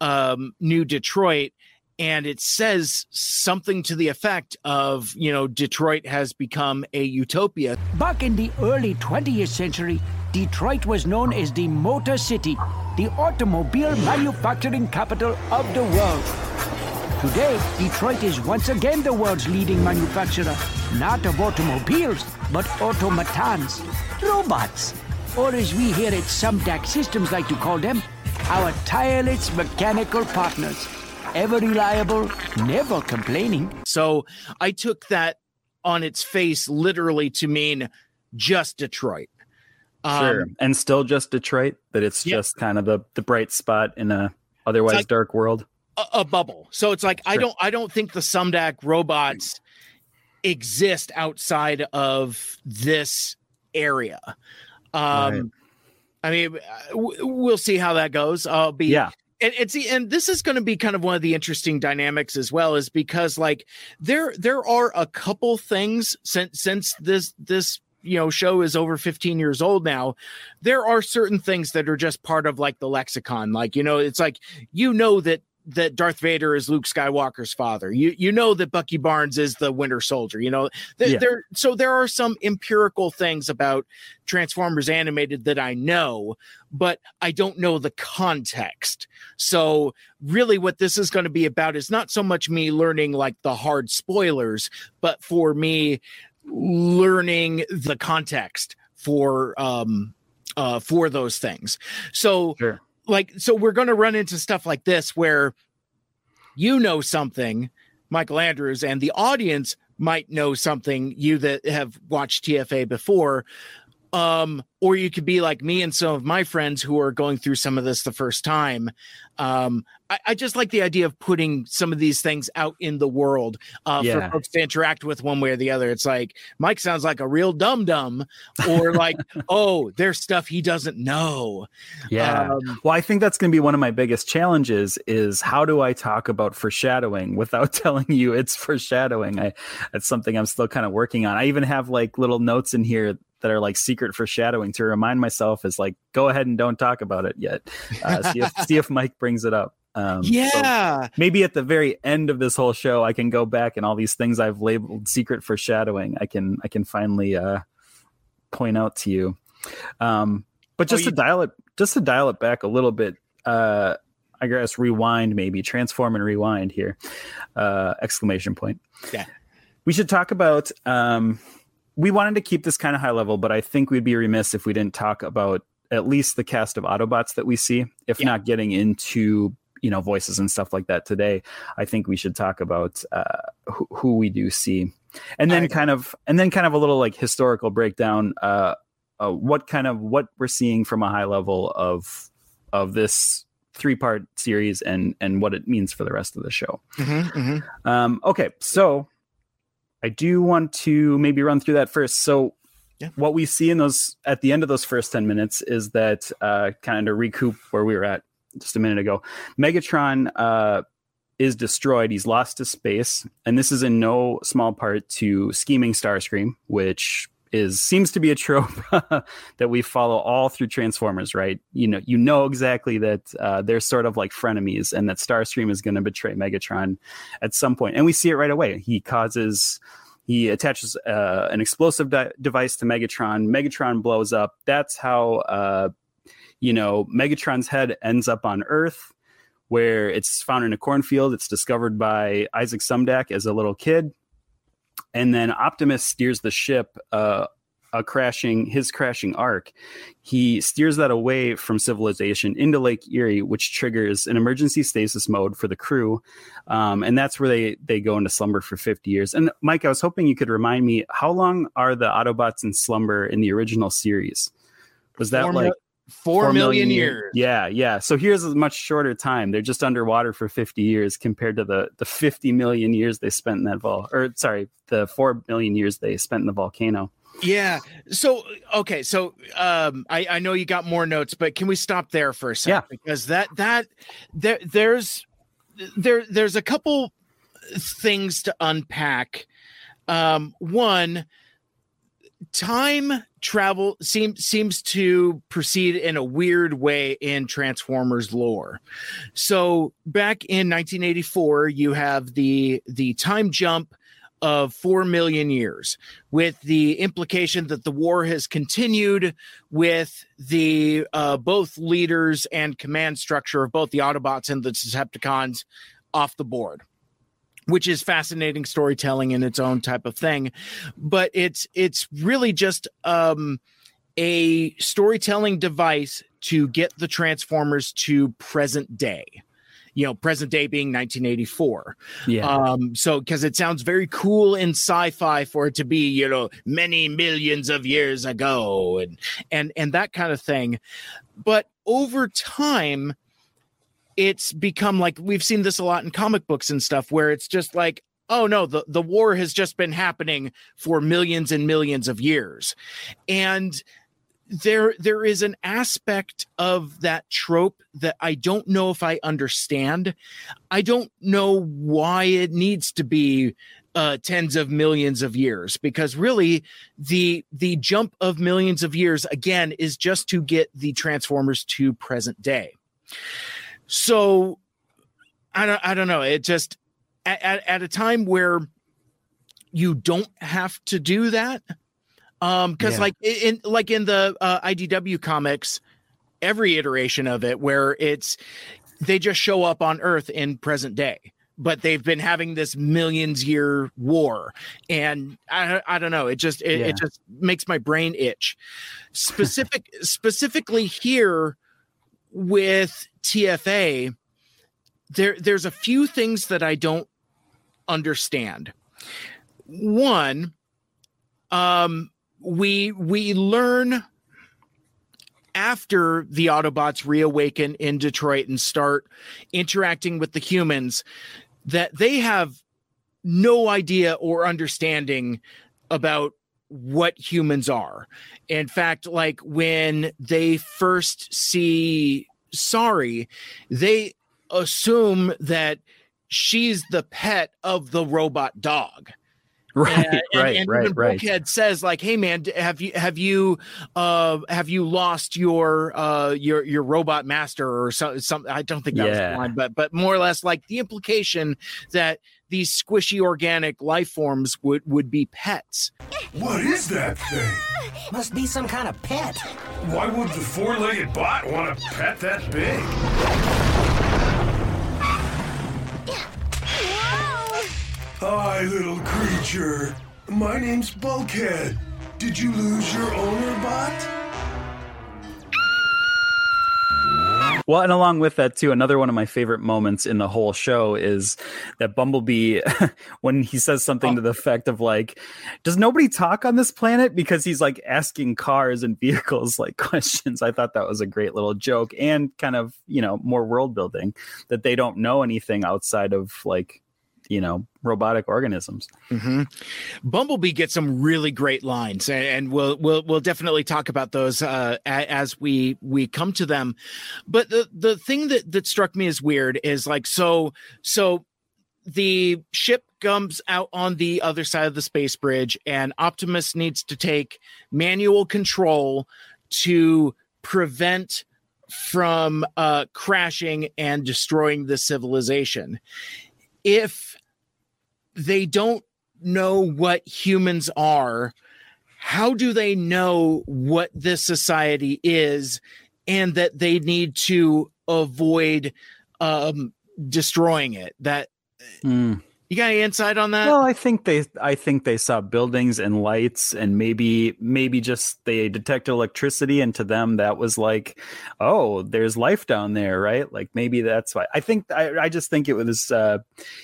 um new detroit and it says something to the effect of you know detroit has become a utopia Back in the early 20th century, Detroit was known as the Motor City, the automobile manufacturing capital of the world. Today, Detroit is once again the world's leading manufacturer, not of automobiles, but automatons, robots. Or as we here at Sumdac Systems like to call them, our tireless mechanical partners. Ever reliable, never complaining. So I took that on its face literally to mean just Detroit. Sure. Um, and still just Detroit, that it's Yeah. just kind of the, the bright spot in a otherwise like- dark world. A, a bubble. So it's like I don't I don't think the Sumdac robots exist outside of this area. Um Right. I mean uh, w- we'll see how that goes. I'll be Yeah. and and see and this is going to be kind of one of the interesting dynamics as well is because like there there are a couple things since since this this you know show is over 15 years old now there are certain things that are just part of like the lexicon like you know it's like you know that that Darth Vader is Luke Skywalker's father. You you know that Bucky Barnes is the Winter Soldier. You know th- Yeah. there so there are some empirical things about Transformers animated that I know, but I don't know the context. So really what this is going to be about is not so much me learning like the hard spoilers, but for me learning the context for um uh for those things. So Sure. Like so we're going to run into stuff like this where you know something michael andrews and the audience might know something you that have watched tfa before um or you could be like me and some of my friends who are going through some of this the first time um i, I just like the idea of putting some of these things out in the world uh Yeah. for folks to interact with one way or the other it's like mike sounds like a real dum dum or like oh there's stuff he doesn't know Yeah. Um, well, I think that's going to be one of my biggest challenges is how do I talk about foreshadowing without telling you it's foreshadowing? I that's something I'm still kind of working on. I even have like little notes in here that are like secret foreshadowing to remind myself is like go ahead and don't talk about it yet. Uh, see if see if Mike brings it up. Um, so yeah maybe at the very end of this whole show, I can go back and all these things I've labeled secret foreshadowing. I can I can finally uh, point out to you. Um, but just Oh, you- to dial it, just to dial it back a little bit, uh, I guess rewind maybe transform and rewind here. Uh, exclamation point. Yeah. We should talk about. Um, we wanted to keep this kind of high level, but I think we'd be remiss if we didn't talk about at least the cast of Autobots that we see, if Yeah. not getting into you know voices and stuff like that today. I think we should talk about uh, who, who we do see, and then kind of and then kind of a little like historical breakdown. Uh, uh, what kind of what we're seeing from a high level of of this three part series and and what it means for the rest of the show. Um, okay, so I do want to maybe run through that first. So, Yeah. what we see in those at the end of those first ten minutes is that uh, kind of to recoup where we were at just a minute ago. Megatron uh, is destroyed. He's lost to space, and this is in no small part to scheming Starscream, which is seems to be a trope that we follow all through Transformers, right? You know, you know exactly that uh, they're sort of like frenemies, and that Starscream is going to betray Megatron at some point, and we see it right away. He causes. He attaches uh, an explosive di- device to Megatron. Megatron blows up. That's how, uh, you know, Megatron's head ends up on Earth, where it's found in a cornfield. It's discovered by Isaac Sumdac as a little kid and then Optimus steers the ship uh, a crashing his crashing arc. He steers that away from civilization into Lake Erie, which triggers an emergency stasis mode for the crew, um, and that's where they they go into slumber for fifty years. And Mike, I was hoping you could remind me how long are the Autobots in slumber in the original series? Was that like four four million, year- years. Yeah, yeah. So here's a much shorter time. They're just underwater for 50 years compared to the the 50 million years they spent in that vol or sorry, the 4 million years they spent in the volcano. Yeah. So okay. So um, I I know you got more notes, but can we stop there for a second? Yeah. Because that that there there's there there's a couple things to unpack. Um, one, time travel seems seems to proceed in a weird way in Transformers lore. So back in 1984, you have the the time jump of 4 million years with the implication that the war has continued with the uh, both leaders and command structure of both the Autobots and the Decepticons off the board. Which is fascinating storytelling in its own type of thing. But it's it's really just um a storytelling device to get the transformers to present day you know present day being 1984 Yeah. um so because it sounds very cool in sci-fi for it to be you know many millions of years ago and and and that kind of thing. But over time it's become like we've seen this a lot in comic books and stuff where it's just like oh no the, the war has just been happening for millions and millions of years and there there is an aspect of that trope that I don't know if I understand. I don't know why it needs to be uh, tens of millions of years because really the the jump of millions of years again is just to get the Transformers to present day. So I don't I don't know. It just at, at, at a time where you don't have to do that um because Yeah. like in like in the uh, idw comics every iteration of it where it's they just show up on earth in present day but they've been having this millions year war and i, I don't know it just it, Yeah. it just makes my brain itch specific specifically here with tfa there there's a few things that i don't understand. One um we we learn after the autobots reawaken in detroit and start interacting with the humans that they have no idea or understanding about what humans are. In fact like when they first see sorry they assume that she's the pet of the robot dog right, and, and- right, and right, even right. Bulkhead says like, "Hey man, have you have you uh have you lost your uh your your robot master or so, some I don't think that was Yeah. the line, but but more or less like the implication that these squishy organic life forms would would be pets. What is that thing? Must be some kind of pet. Why would the four-legged bot want a pet that big? Hi, little creature. My name's Bulkhead. Did you lose your owner, bot? Well, and along with that too, another one of my favorite moments in the whole show is that Bumblebee, when he says something oh. to the effect of like, "Does nobody talk on this planet?" Because he's like asking cars and vehicles like questions. I thought that was a great little joke and kind of you know more world building that they don't know anything outside of like you know robotic organisms. Mm-hmm. Bumblebee gets some really great lines, and, we'll we'll we'll definitely talk about those uh, as we we come to them. But the the thing that that struck me as weird is like so so the ship comes out on the other side of the space bridge, and Optimus needs to take manual control to prevent from uh, crashing and destroying the civilization. If they don't know what humans are, how do they know what this society is and that they need to avoid um, destroying it? That Hmm. you got any insight on that? Well, I think they I think they saw buildings and lights and maybe maybe just they detect electricity and to them that was like, oh, there's life down there, right? Like maybe that's why. I think I, I just think it was uh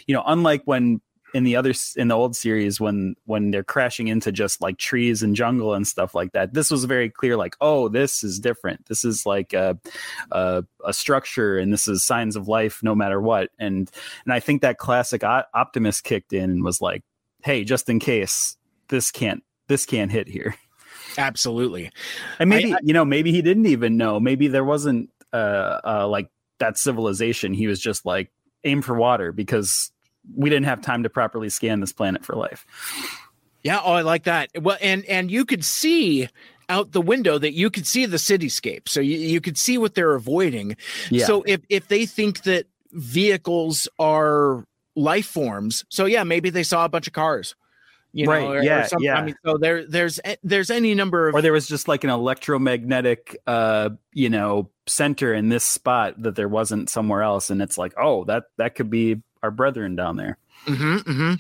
you know, unlike when in the other in the old series when when they're crashing into just like trees and jungle and stuff like that this was very clear like oh this is different. This is like a a, a structure and this is signs of life no matter what. And and i think that classic o- Optimus kicked in and was like hey just in case this can't this can't hit here. Absolutely. and maybe I- you know maybe he didn't even know. Maybe there wasn't uh uh like that civilization. He was just like aim for water because we didn't have time to properly scan this planet for life Yeah, oh, I like that. Well, and and you could see out the window that you could see the cityscape, so you, you could see what they're avoiding. Yeah. So if if they think that vehicles are life forms, so yeah, maybe they saw a bunch of cars. You know, Right, or- or yeah, something. yeah. I mean, so there there's there's any number of or there was just like an electromagnetic uh you know center in this spot that there wasn't somewhere else and it's like oh that that could be our brethren down there hmm hmm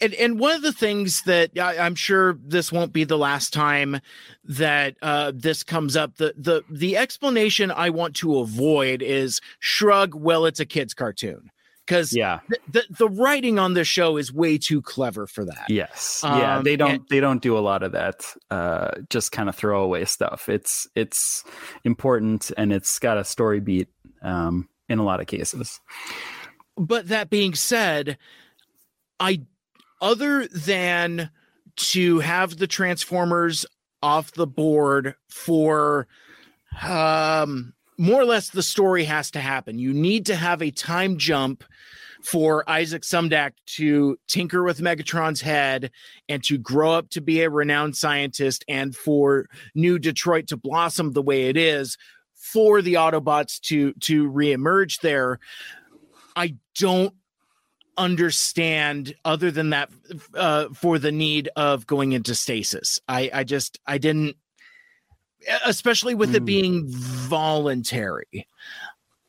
And and one of the things that I, I'm sure this won't be the last time that uh, this comes up. The the the explanation I want to avoid is shrug. Well, it's a kids' cartoon because Yeah. the, the the writing on this show is way too clever for that. Yes. yeah. Um, They don't. and- they don't do a lot of that. Uh, just kind of throwaway stuff. It's it's important and it's got a story beat. Um, in a lot of cases. But that being said i other than to have the transformers off the board for um more or less the story has to happen you need to have a time jump for Isaac Sumdac to tinker with Megatron's head and to grow up to be a renowned scientist and for New Detroit to blossom the way it is for the Autobots to to reemerge there. I don't understand other than that uh, for the need of going into stasis. I I just I didn't especially with it Mm. being voluntary.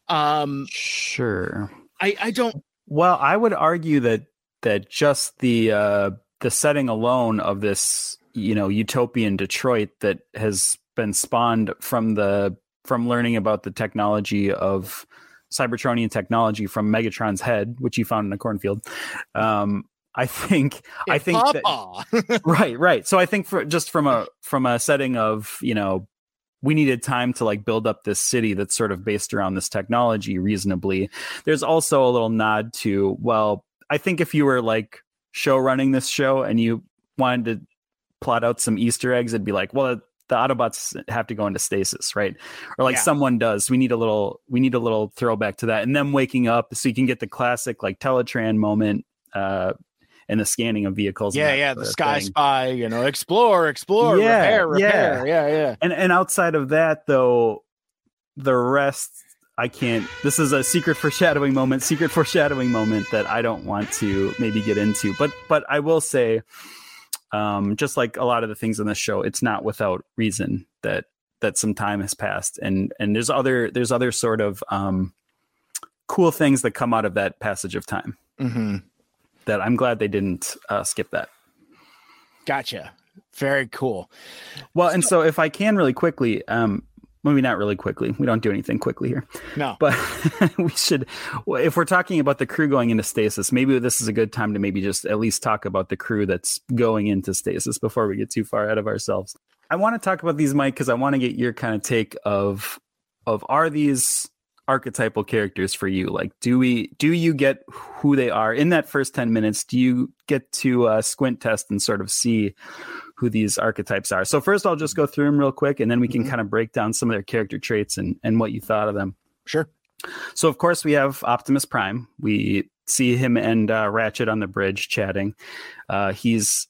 Um Sure. I I don't Well, I would argue that that just the uh, the setting alone of this, you know, utopian Detroit that has been spawned from the from learning about the technology of Cybertronian technology from Megatron's head, which he found in a cornfield. Um, I think I think that, right right. So i think for just from a from a setting of you know we needed time to like build up this city that's sort of based around this technology reasonably. There's also a little nod to well i think if you were like show running this show and you wanted to plot out some easter eggs it'd be like well the autobots have to go into stasis right or like Yeah. someone does we need a little we need a little throwback to that and them waking up so you can get the classic like teletran moment uh and the scanning of vehicles yeah, yeah, the Sky thing. Spy, you know, explore, explore, Yeah, repair, yeah. repair. Yeah, yeah. and and outside of that though the rest i can't this is a secret foreshadowing moment secret foreshadowing moment that i don't want to maybe get into but but i will say um just like a lot of the things in this show it's not without reason that that some time has passed and and there's other there's other sort of um cool things that come out of that passage of time hmm that i'm glad they didn't uh, skip that Gotcha. Very cool. well and so if i can really quickly um maybe not really quickly. We don't do anything quickly here. No. but we should if we're talking about the crew going into stasis maybe this is a good time to maybe just at least talk about the crew that's going into stasis before we get too far ahead of ourselves. I want to talk about these mike because i want to get your kind of take of of are these archetypal characters for you? Like do we do you get who they are? In that first 10 minutes do you get to uh, squint test and sort of see who these archetypes are so first i'll just go through them real quick and then we can Mhm. kind of break down some of their character traits and and what you thought of them Sure. so of course we have Optimus Prime. We see him and uh, Ratchet on the bridge chatting. Uh, he's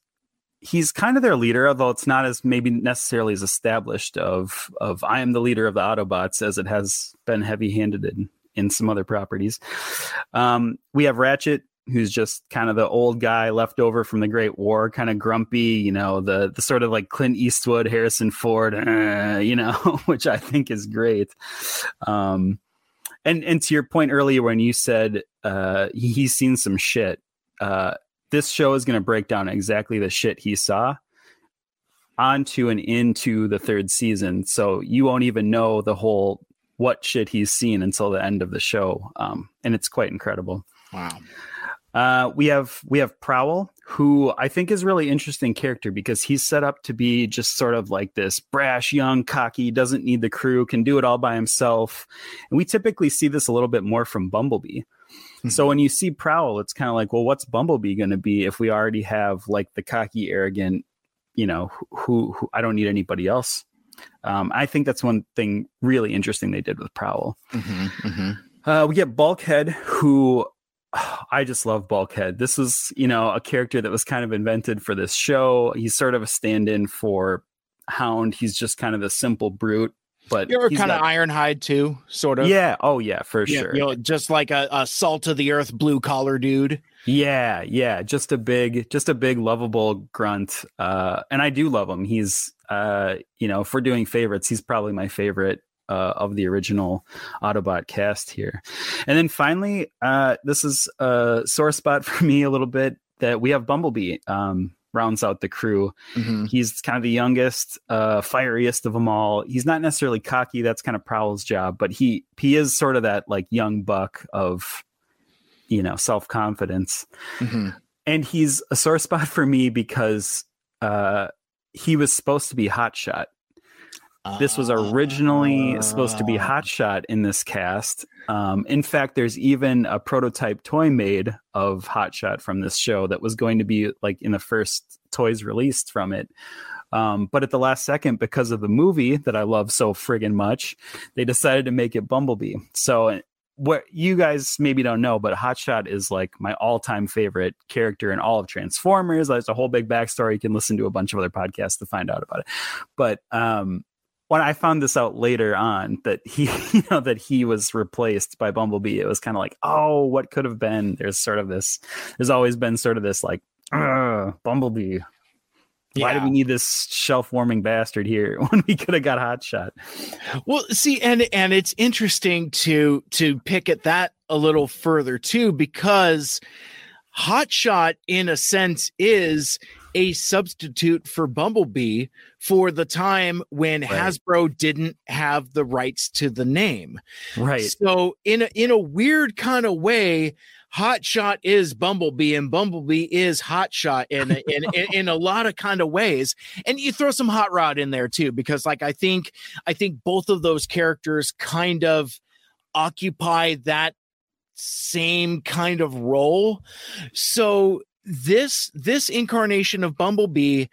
he's kind of their leader, although it's not as maybe necessarily as established of of I am the leader of the Autobots as it has been heavy handed in in some other properties. Um, we have Ratchet. Who's just kind of the old guy left over from the Great War, kind of grumpy, you know, the the sort of like Clint Eastwood, Harrison Ford, uh, you know, which I think is great. Um, and and to your point earlier when you said uh he- he's seen some shit uh this show is going to break down exactly the shit he saw onto and into the third season so you won't even know the whole what shit he's seen until the end of the show um and it's quite incredible Wow. Uh, we have we have Prowl, who I think is really interesting character because he's set up to be just sort of like this brash, young, cocky, doesn't need the crew, can do it all by himself, and we typically see this a little bit more from Bumblebee. So when you see Prowl, it's kind of like, well, what's Bumblebee going to be if we already have like the cocky, arrogant, you know, who, who I don't need anybody else. Um, I think that's one thing really interesting they did with Prowl. hmm hmm Uh, we get Bulkhead, who I just love Bulkhead. This was, you know, a character that was kind of invented for this show. He's sort of a stand-in for Hound. He's just kind of a simple brute, but You're kind of Ironhide too, sort of. yeah. Oh yeah, for Yeah, sure. You know, just like a, a salt of the earth blue collar dude. Yeah, yeah, just a big, just a big, lovable grunt. Uh, and I do love him. He's, uh, you know, if we're doing favorites, he's probably my favorite uh, of the original Autobot cast here. And then finally, uh, this is a sore spot for me a little bit that we have Bumblebee. Um, rounds out the crew. Mhm. He's kind of the youngest, uh, fieriest of them all. He's not necessarily cocky. That's kind of Prowl's job, but he he is sort of that like young buck of, you know, self confidence. Mhm. And he's a sore spot for me because uh, he was supposed to be Hotshot. This was originally supposed to be Ah. Hotshot in this cast. Um, in fact, there's even a prototype toy made of Hotshot from this show that was going to be like in the first toys released from it. Um, but at the last second, because of the movie that I love so friggin' much, they decided to make it Bumblebee. So, what you guys maybe don't know, but Hotshot is like my all-time favorite character in all of Transformers. There's a whole big backstory. You can listen to a bunch of other podcasts to find out about it. But um, when I found this out later on that he, you know, that he was replaced by Bumblebee, it was kind of like, oh, what could have been? There's sort of this. There's always been sort of this like, Bumblebee. Why do we need this shelf warming bastard here when we could have got Hotshot? Well, see, and and it's interesting to to pick at that a little further too, because Hotshot, in a sense, is a substitute for Bumblebee for the time when Right. Hasbro didn't have the rights to the name. Right. So in a in a weird kind of way, Hotshot is Bumblebee and Bumblebee is Hotshot in in, in in a lot of kind of ways. And you throw some Hot Rod in there too, because like I think I think both of those characters kind of occupy that same kind of role. So this this incarnation of Bumblebee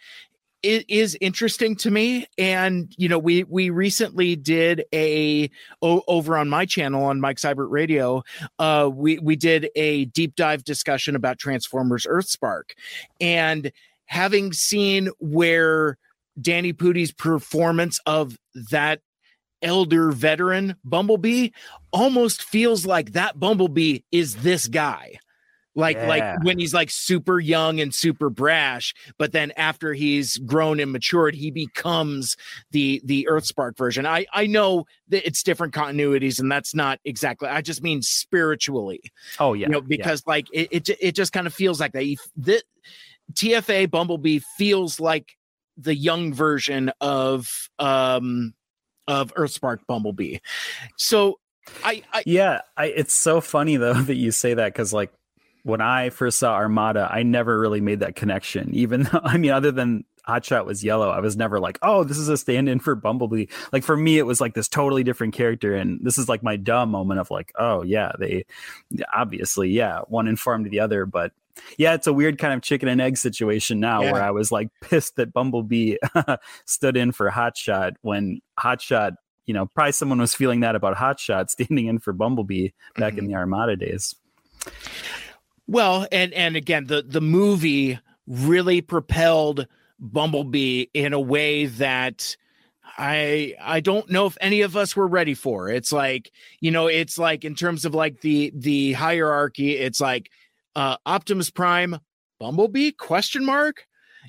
it is interesting to me. And you know we we recently did a o- over on my channel on Mike Seibert Radio uh we we did a deep dive discussion about Transformers Earthspark and having seen where Danny Pudi's performance of that elder veteran Bumblebee almost feels like that Bumblebee is this guy like Yeah. like when he's like super young and super brash but then after he's grown and matured he becomes the the earthspark version i i know that it's different continuities and that's not exactly i just mean spiritually Oh yeah. you know yeah. because like it, it it just kind of feels like that You the tfa bumblebee feels like the young version of um of earthspark bumblebee so i i Yeah, I, it's so funny though that you say that because like when I first saw Armada, I never really made that connection. Even though I mean, other than Hotshot was yellow, I was never like, oh, this is a stand-in for Bumblebee. Like for me, it was like this totally different character, and this is like my dumb moment of like, oh yeah, they obviously yeah, one informed the other, but. Yeah, it's a weird kind of chicken and egg situation now where I was like pissed that Bumblebee stood in for Hotshot when Hotshot you know, probably someone was feeling that about Hotshot standing in for Bumblebee back Mm-hmm. in the Armada days. Well, and and again, the the movie really propelled Bumblebee in a way that I I don't know if any of us were ready for. It's like, you know, it's like in terms of like the the hierarchy, it's like uh Optimus Prime, Bumblebee question mark.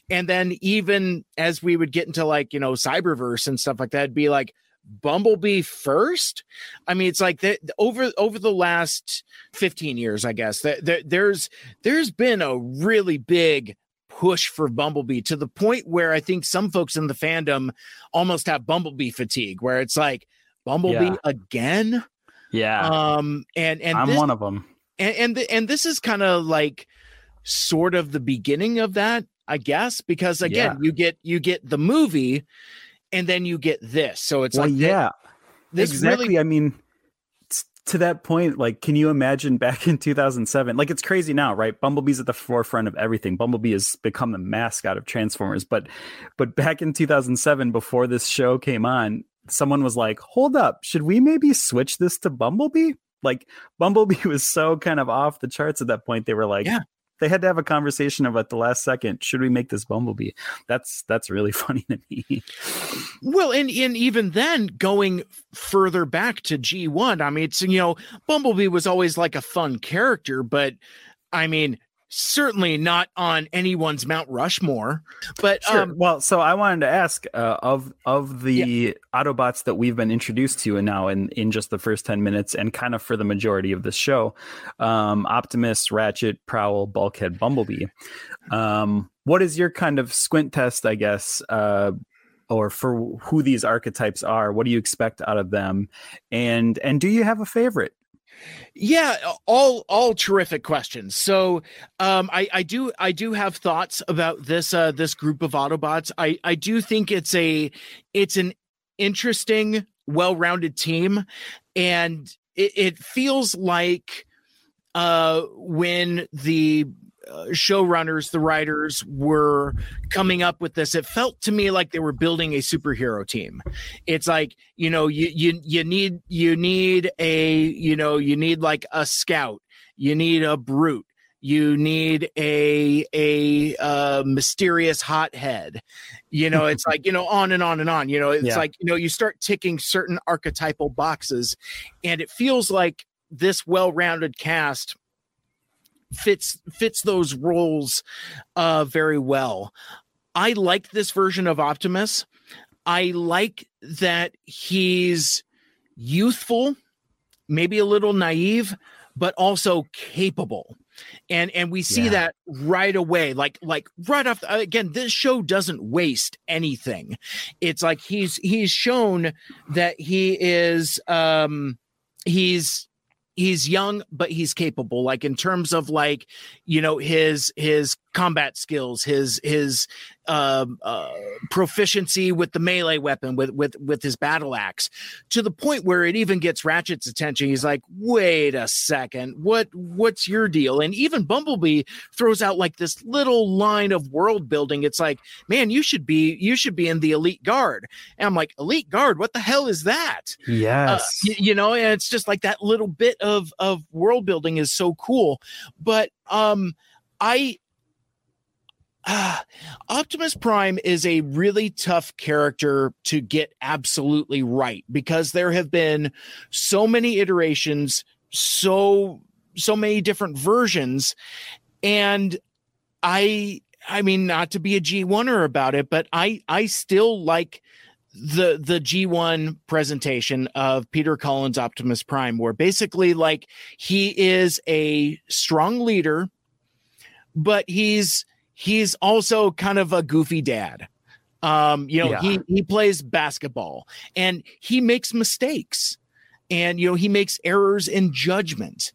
And then even as we would get into like, you know, Cyberverse and stuff like that, be like Bumblebee first. I mean, it's like that over over the last 15 years, I guess. That there, there's there's been a really big push for Bumblebee to the point where I think some folks in the fandom almost have Bumblebee fatigue, where it's like Bumblebee Yeah. again. Yeah, Um, and and I'm this, one of them. and and, th- and this is kind of like sort of the beginning of that, I guess, because again, you get you get the movie, and then you get this. So it's Well, like yeah, this exactly. really I mean, to that point, like, can you imagine back in 2007? Like, it's crazy now, right? Bumblebee's at the forefront of everything. Bumblebee has become the mascot of Transformers. But, but back in 2007, before this show came on, someone was like, "Hold up, should we maybe switch this to Bumblebee?" Like, Bumblebee was so kind of off the charts at that point. They were like, Yeah. They had to have a conversation about the last second, should we make this Bumblebee? That's that's really funny to me. Well, and and even then, going further back to G one, I mean, it's you know, Bumblebee was always like a fun character, but I mean, certainly not on anyone's Mount Rushmore. But Sure. um, well, so I wanted to ask uh, of of the Autobots that we've been introduced to, and now in in just the first ten minutes, and kind of for the majority of the show, um, Optimus, Ratchet, Prowl, Bulkhead, Bumblebee. Um, what is your kind of squint test, I guess, uh, or for who these archetypes are? What do you expect out of them, and and do you have a favorite? Yeah, all all terrific questions. So, um, I I do I do have thoughts about this uh this group of Autobots. I I do think it's a it's an interesting, well-rounded team, and it, it feels like uh when the showrunners, the writers were coming up with this. It felt to me like they were building a superhero team. It's like you know, you you you need you need a you know you need like a scout, you need a brute, you need a a uh, mysterious hothead. You know, it's like you know on and on and on. You know, it's Yeah. like you know you start ticking certain archetypal boxes, and it feels like this well-rounded cast fits fits those roles uh very well. I like this version of Optimus. I like that he's youthful, maybe a little naive, but also capable. And and we see Yeah. that right away like like right off the, again this show doesn't waste anything. It's like he's he's shown that he is um he's he's young but he's capable. Like in terms of like you know his his combat skills his his um uh, proficiency with the melee weapon with with with his battle axe to the point where it even gets ratchet's attention. He's like wait a second. What what's your deal? And even bumblebee throws out like this little line of world building. It's like man you should be you should be in the elite guard. And i'm like elite guard? What the hell is that? Uh, Yes. you know and it's just like that little bit of of world building is so cool. But um i uh, optimus prime is a really tough character to get absolutely right because there have been so many iterations so so many different versions. And i i mean not to be a g1er about it but i i still like the the G1 presentation of Peter Cullen's Optimus Prime where basically like he is a strong leader but he's he's also kind of a goofy dad. Um you know Yeah. he he plays basketball and he makes mistakes and you know he makes errors in judgment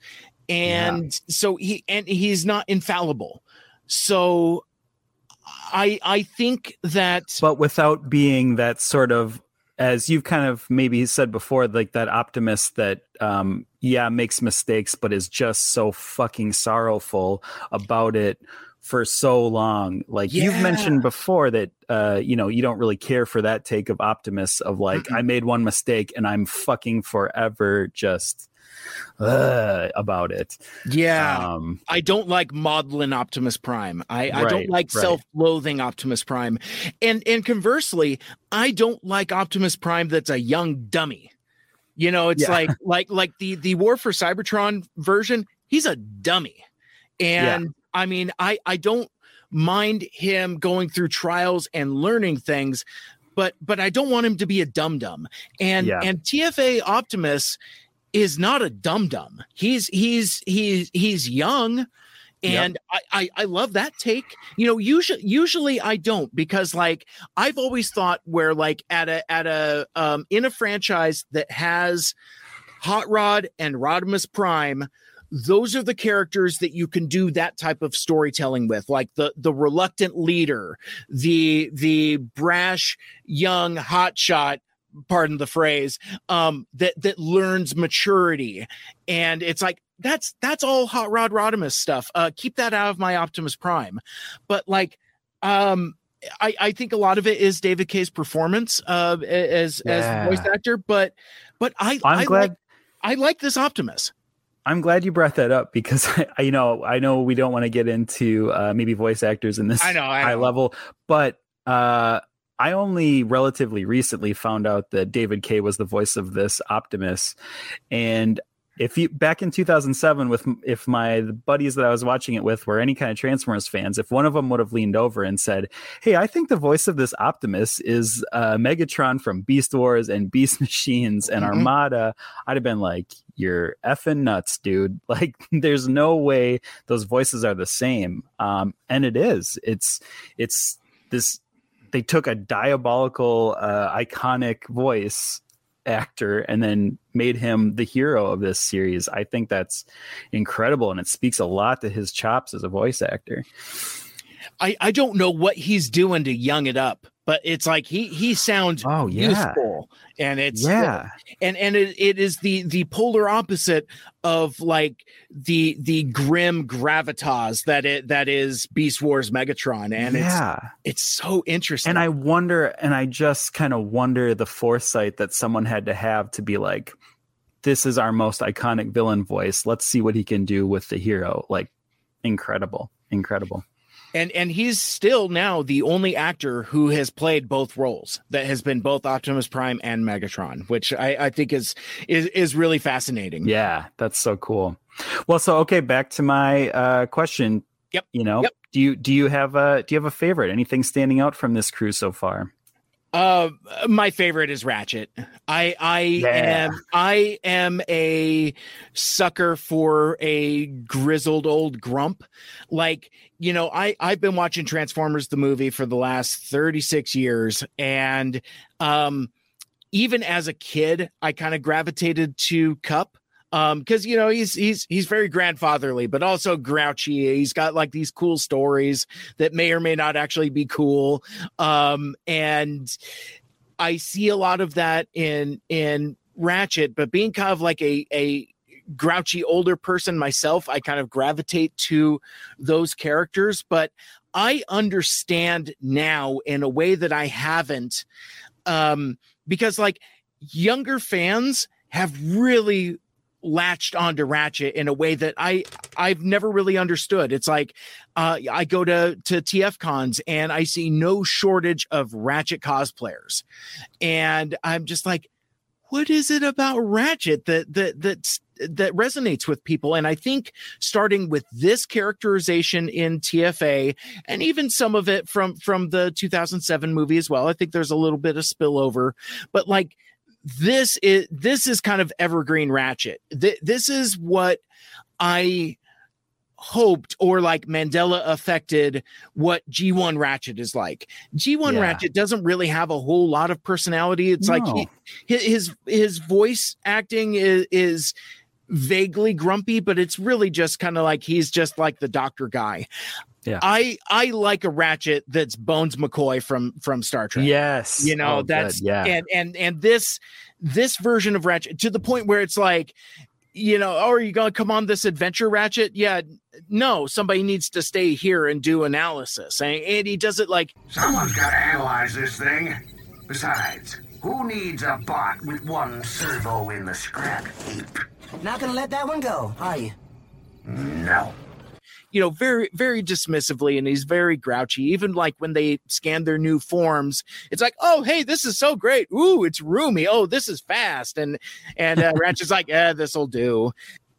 and so he and he's not infallible. So I I think that but without being that sort of as you've kind of maybe said before like that Optimus that um yeah makes mistakes but is just so fucking sorrowful about it for so long like you've mentioned before that uh you know you don't really care for that take of optimus of like i made one mistake and i'm fucking forever just uh, about it yeah um I don't like maudlin Optimus Prime. I, I don't like right. self-loathing Optimus Prime. And and conversely, I don't like Optimus Prime that's a young dummy. You know, it's Yeah. like like like the the War for Cybertron version, he's a dummy. And I mean, I I don't mind him going through trials and learning things, but but I don't want him to be a dum dum. And Yeah. and TFA Optimus is not a dum dum. He's he's he's he's young. And I, I I love that take. You know, usually usually I don't because like I've always thought where like at a at a um in a franchise that has Hot Rod and Rodimus Prime, those are the characters that you can do that type of storytelling with, like the the reluctant leader, the the brash young hotshot pardon the phrase um that that learns maturity and it's like that's that's all hot rod rodimus stuff uh keep that out of my optimus prime but like um I, I think a lot of it is David Kaye's performance uh, as Yeah. as voice actor, but but I i'm I glad like, I like this Optimus. I'm glad you brought that up because I, you know I know we don't want to get into uh, maybe voice actors in this I know, I high know. level, but uh, I only relatively recently found out that David Kaye was the voice of this Optimus, and if you back in 2007 with if my the buddies that I was watching it with were any kind of Transformers fans, if one of them would have leaned over and said, "Hey, I think the voice of this Optimus is uh, Megatron from Beast Wars and Beast Machines and Mhm. Armada," I'd have been like, "You're effing nuts, dude! Like, there's no way those voices are the same." Um, and it is. It's it's this. They took a diabolical, uh, iconic voice actor and then made him the hero of this series. I think that's incredible and it speaks a lot to his chops as a voice actor. I, I don't know what he's doing to young it up, but it's like he he sounds Oh, yeah. youthful, and it's Yeah. and and it, it is the the polar opposite of like the the grim gravitas that it that is Beast Wars Megatron, and yeah. it's it's so interesting. And I wonder, and I just kind of wonder the foresight that someone had to have to be like, this is our most iconic villain voice. Let's see what he can do with the hero. Like, incredible, incredible. And and he's still now the only actor who has played both roles that has been both Optimus Prime and Megatron, which I, I think is is is really fascinating. Yeah, that's so cool. Well, so okay, back to my uh, question. Yep, You know, yep. do you do you have a do you have a favorite? Anything standing out from this crew so far? Uh, my favorite is Ratchet. I I Yeah. am I am a sucker for a grizzled old grump. Like you know, I I've been watching Transformers the movie for the last thirty six years, and um, even as a kid, I kind of gravitated to Kup. Um, because you know he's he's he's very grandfatherly, but also grouchy. He's got like these cool stories that may or may not actually be cool. Um, and I see a lot of that in in Ratchet, but being kind of like a a grouchy older person myself, I kind of gravitate to those characters, but I understand now in a way that I haven't um because like younger fans have really latched onto Ratchet in a way that I I've never really understood. It's like uh, I go to to TF cons and I see no shortage of Ratchet cosplayers, and I'm just like, what is it about Ratchet that that that that resonates with people? And I think starting with this characterization in TFA, and even some of it from from the 2007 movie as well. I think there's a little bit of spillover, but like this is this is kind of evergreen ratchet. Th- this is what i hoped or like mandela affected what g1 ratchet is like. G1 Yeah. ratchet doesn't really have a whole lot of personality. It's like he, his his voice acting is is vaguely grumpy but it's really just kind of like he's just like the doctor guy Yeah. i i like a ratchet that's bones mccoy from from star trek Yes, you know Oh, good. that's yeah. and and and this this version of ratchet to the point where it's like you know oh are you gonna come on this adventure ratchet yeah no somebody needs to stay here and do analysis and, and he does it like Someone's got to analyze this thing. Besides, who needs a bot with one servo in the scrap heap? Not gonna let that one go, are you? No. You know very very dismissively and he's very grouchy. Even like when they scan their new forms it's like oh hey this is so great. Ooh it's roomy. Oh this is fast. And and uh, ratchet's like yeah this'll do.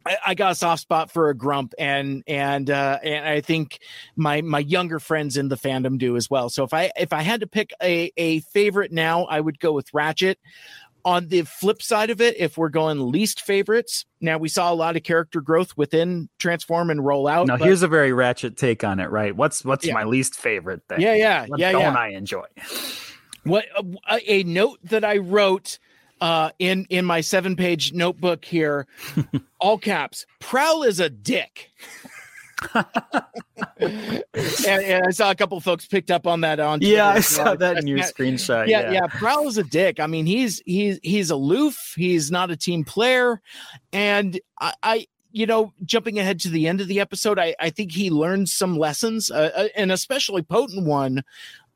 I, I got a soft spot for a grump and and uh and i think my my younger friends in the fandom do as well. So if i if i had to pick a a favorite now i would go with ratchet on the flip side of it, if we're going least favorites, now we saw a lot of character growth within Transform and Roll Out. now but- here's a very ratchet take on it, right? What's what's Yeah. my least favorite thing? Yeah, yeah, What yeah, don't yeah. I enjoy? what a, a note that I wrote uh, in in my seven page notebook here, all caps. Prowl is a dick. and, and I saw a couple folks picked up on that on. Yeah, I saw that in your Yeah, screenshot. yeah, yeah. Prowl is a dick. I mean, he's he's he's aloof. He's not a team player, and I, I you know, jumping ahead to the end of the episode, I I think he learned some lessons, uh, uh, and especially potent one,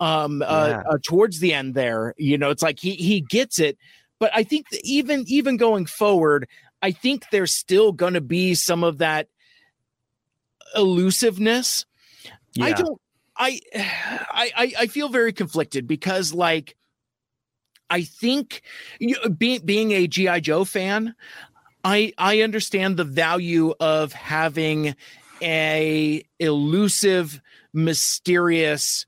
um, uh, Yeah. uh, towards the end there. You know, it's like he he gets it, but I think that even even going forward, I think there's still going to be some of that elusiveness. I don't. I, I I I feel very conflicted because like I think you, being being a GI Joe fan, I I understand the value of having a elusive, mysterious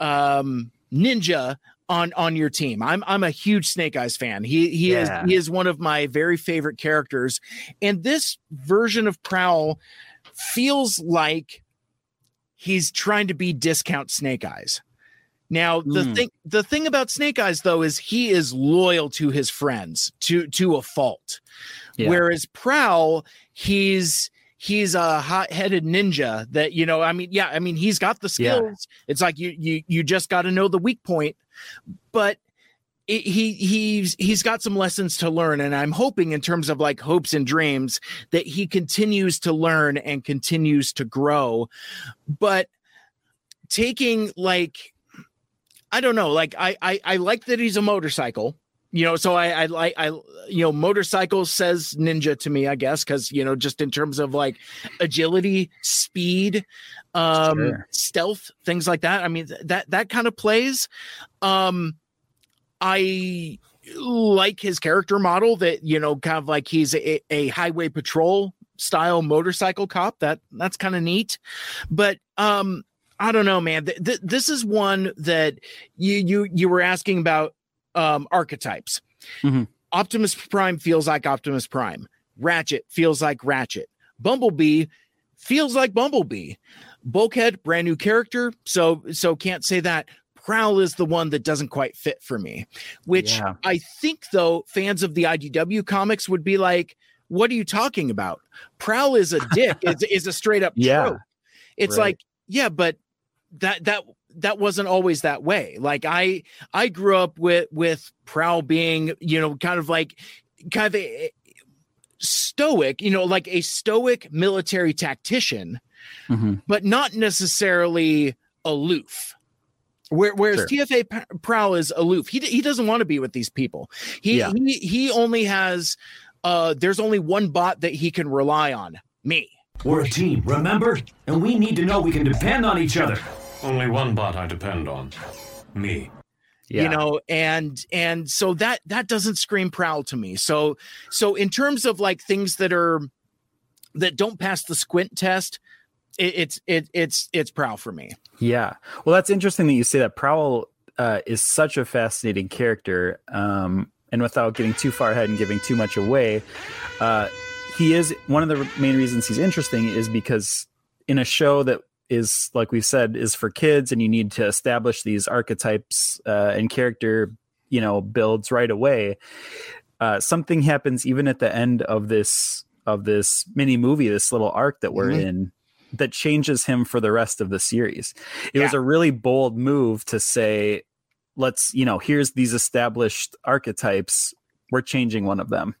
um ninja on on your team. I'm I'm a huge Snake Eyes fan. He he Yeah. is he is one of my very favorite characters. And this version of Prowl feels like he's trying to be discount Snake Eyes. Now the Mm. thing the thing about Snake Eyes though is he is loyal to his friends to to a fault. Yeah. Whereas Prowl, he's he's a hot-headed ninja that you know, I mean, yeah, I mean he's got the Yeah. skills. It's like you you you just got to know the weak point, but it, he he's he's got some lessons to learn and i'm hoping in terms of like hopes and dreams that he continues to learn and continues to grow. But taking like i don't know like i i, I like that he's a motorcycle you know so i i like i you know motorcycle says ninja to me i guess because you know just in terms of like agility speed um Sure. stealth things like that. I mean th- that that kind of plays. Um I like his character model that you know kind of like he's a, a highway patrol style motorcycle cop. That that's kind of neat. But um i don't know man. Th- th- this is one that you you you were asking about um archetypes. Mhm. optimus prime feels like optimus prime. Ratchet feels like ratchet. Bumblebee feels like bumblebee. Bulkhead brand new character so so can't say that prowl is the one that doesn't quite fit for me which Yeah. i think though fans of the idw comics would be like what are you talking about prowl is a dick is, is a straight up Yeah. trope it's Right. like yeah but that that that wasn't always that way like i i grew up with with prowl being you know kind of like kind of a, stoic you know like a stoic military tactician Mhm. but not necessarily aloof. Where, whereas Sure. TFA Prowl is aloof. He, he doesn't want to be with these people. He, Yeah. he he only has uh there's only one bot that he can rely on. Me. We're a team, remember? And we need to know we can depend on each other. Only one bot I depend on. Me. Yeah. you know and and so that that doesn't scream prowl to me so so in terms of like things that are that don't pass the squint test it, it's it, it's it's prowl for me Yeah. Well, that's interesting that you say that. Prowl uh, is such a fascinating character. Um, and without getting too far ahead and giving too much away, uh, he is one of the main reasons he's interesting is because in a show that is, like we've said, is for kids and you need to establish these archetypes uh, and character, you know, builds right away. Uh, something happens even at the end of this of this mini movie, this little arc that we're Mhm. in, that changes him for the rest of the series. It was a really bold move to say, let's, you know, here's these established archetypes. We're changing one of them.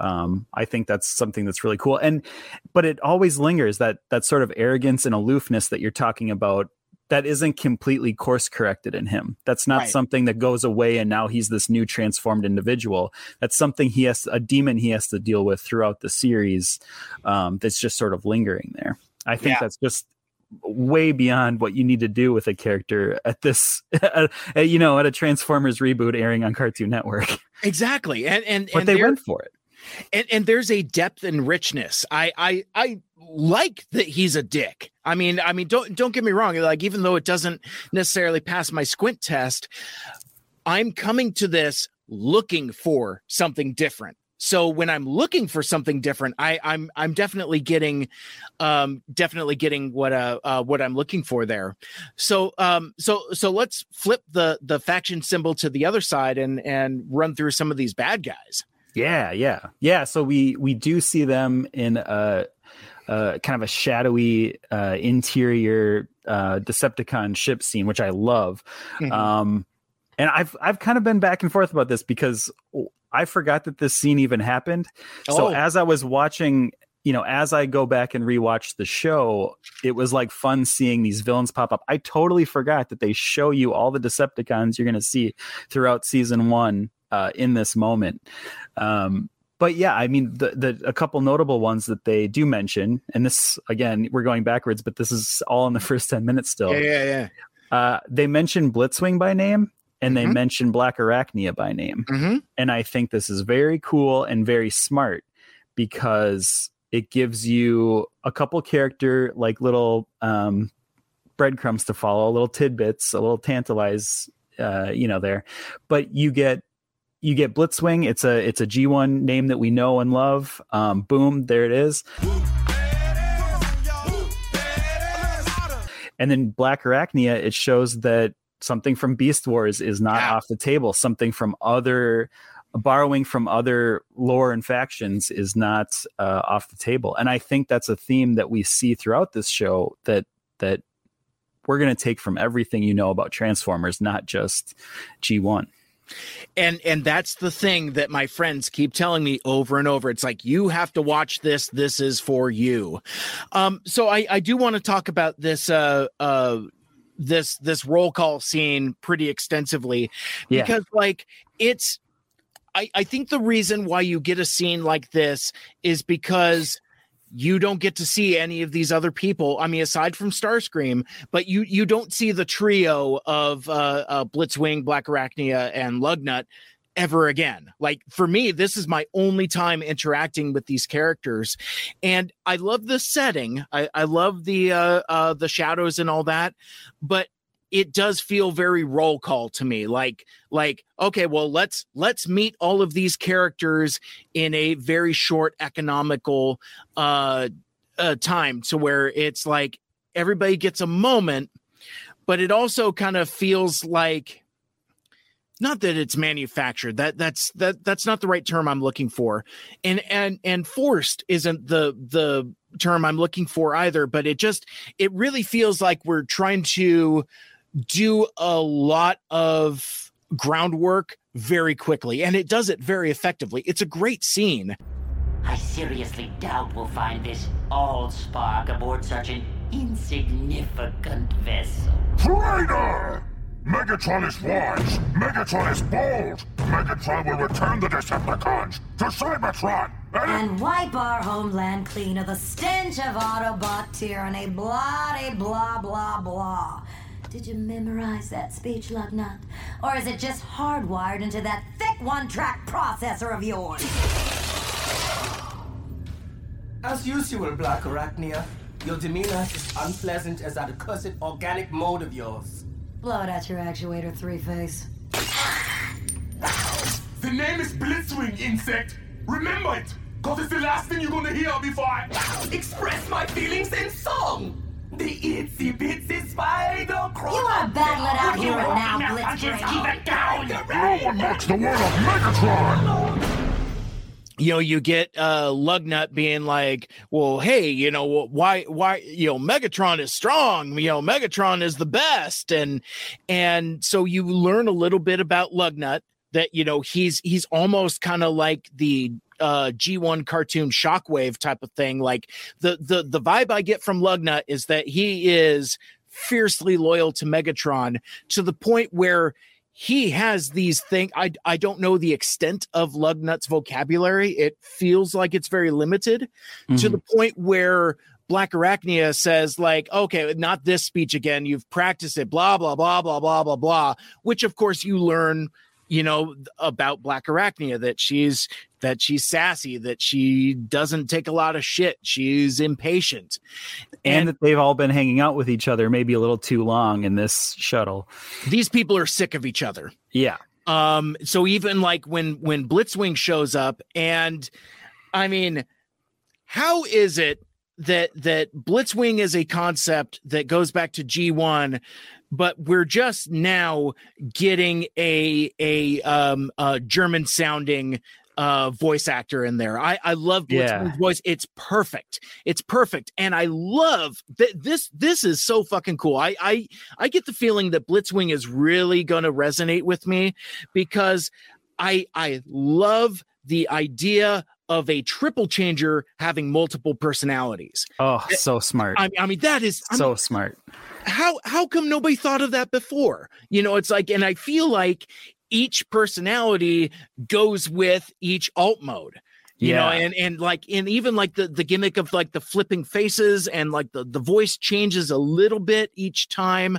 Um, I think that's something that's really cool. And but it always lingers that that sort of arrogance and aloofness that you're talking about that isn't completely course corrected in him. That's not Right. something that goes away and now he's this new transformed individual. That's something he has a demon he has to deal with throughout the series. Um, that's just sort of lingering there. I think Yeah. that's just way beyond what you need to do with a character at this, you know, at a Transformers reboot airing on Cartoon Network. exactly and and But and they went for it. and and there's a depth and richness. I I I like that he's a dick. I mean, I mean, don't don't get me wrong. Like, even though it doesn't necessarily pass my squint test, I'm coming to this looking for something different. So when I'm looking for something different, I, I'm I'm definitely getting, um, definitely getting what uh, uh what I'm looking for there. So um so so let's flip the the faction symbol to the other side and and run through some of these bad guys. Yeah, yeah, yeah. So we we do see them in a, a kind of a shadowy uh, interior uh, Decepticon ship scene, which I love. Mhm. Um, and I've I've kind of been back and forth about this because I forgot that this scene even happened. So Oh. as I was watching, you know, as I go back and rewatch the show, it was like fun seeing these villains pop up. I totally forgot that they show you all the Decepticons you're going to see throughout season one uh, in this moment. Um, but yeah, I mean, the, the a couple notable ones that they do mention, and this again, we're going backwards, but this is all in the first ten minutes still. Yeah, yeah, yeah. Uh, they mention Blitzwing by name, and they Mhm. mention Black Arachnia by name, Mm-hmm. and I think this is very cool and very smart because it gives you a couple character like little um, breadcrumbs to follow, little tidbits, a little tantalize, uh, you know, there. But you get you get Blitzwing. It's a it's a G1 name that we know and love. Um, boom, there it is. And then Black Arachnia, it shows that something from Beast Wars is not Yeah. off the table. Something from other borrowing from other lore and factions is not uh, off the table. And I think that's a theme that we see throughout this show that that we're going to take from everything you know about Transformers, not just G1. and and that's the thing that my friends keep telling me over and over it's like you have to watch this this is for you um so i i do want to talk about this uh uh this this roll call scene pretty extensively Yeah. because like it's i i think the reason why you get a scene like this is because you don't get to see any of these other people. I mean, aside from Starscream, but you you don't see the trio of uh, uh, Blitzwing, Black Arachnia, and Lugnut ever again. Like for me, this is my only time interacting with these characters, and I love the setting. I, I love the uh, uh, the shadows and all that, but it does feel very roll call to me. Like like okay, well let's let's meet all of these characters in a very short economical uh, uh time to where it's like everybody gets a moment but it also kind of feels like not that it's manufactured that that's that that's not the right term i'm looking for and and and forced isn't the the term i'm looking for either but it just it really feels like we're trying to do a lot of groundwork very quickly and it does it very effectively it's a great scene I seriously doubt we'll find this Allspark aboard such an insignificant vessel. Traitor! Megatron is wise. Megatron is bold. Megatron will return the Decepticons to Cybertron. And and wipe our homeland clean of the stench of Autobot tyranny, blah de blah blah blah. Did you memorize that speech, Lugnut? Or is it just hardwired into that thick one-track processor of yours? As usual, Black Arachnia, your demeanor is as unpleasant as that accursed organic mode of yours. Blow it at your actuator, Three-Face. the name is Blitzwing, insect. Remember it, cause it's the last thing you're gonna hear before I Express my feelings in song! The itsy bitsy spider crawl. You want to battle it out here and now, Blitzbrain? Keep it down! No one mocks the word of Megatron! You know you get uh lugnut being like well hey you know why why you know megatron is strong you know megatron is the best and and so you learn a little bit about lugnut that you know he's he's almost kind of like the uh G1 cartoon shockwave type of thing like the the the vibe I get from Lugnut is that he is fiercely loyal to Megatron to the point where he has these things I I don't know the extent of Lugnut's vocabulary it feels like it's very limited to the mm-hmm. point where Black Arachnia says, like, okay, not this speech again. You've practiced it, blah, blah, blah, blah, blah, blah, blah. Which of course you learn, you know, about Black Arachnia that she's that she's sassy, that she doesn't take a lot of shit. She's impatient. and that they've all been hanging out with each other maybe a little too long in this shuttle. These people are sick of each other. Yeah. Um, so even like when when Blitzwing shows up, and I mean, how is it that that Blitzwing is a concept that goes back to G1, but we're just now getting a a um a German sounding uh voice actor in there. I I love Yeah. Blitzwing's voice. It's perfect. It's perfect. And I love that this this is so fucking cool. I I I get the feeling that Blitzwing is really going to resonate with me because I I love the idea of a triple changer having multiple personalities. Oh, eh, so smart. I, I mean that is I so mean, smart. how how come nobody thought of that before? You know, it's like, and I feel like each personality goes with each alt mode. You know, and and like and even like the the gimmick of like the flipping faces and like the the voice changes a little bit each time.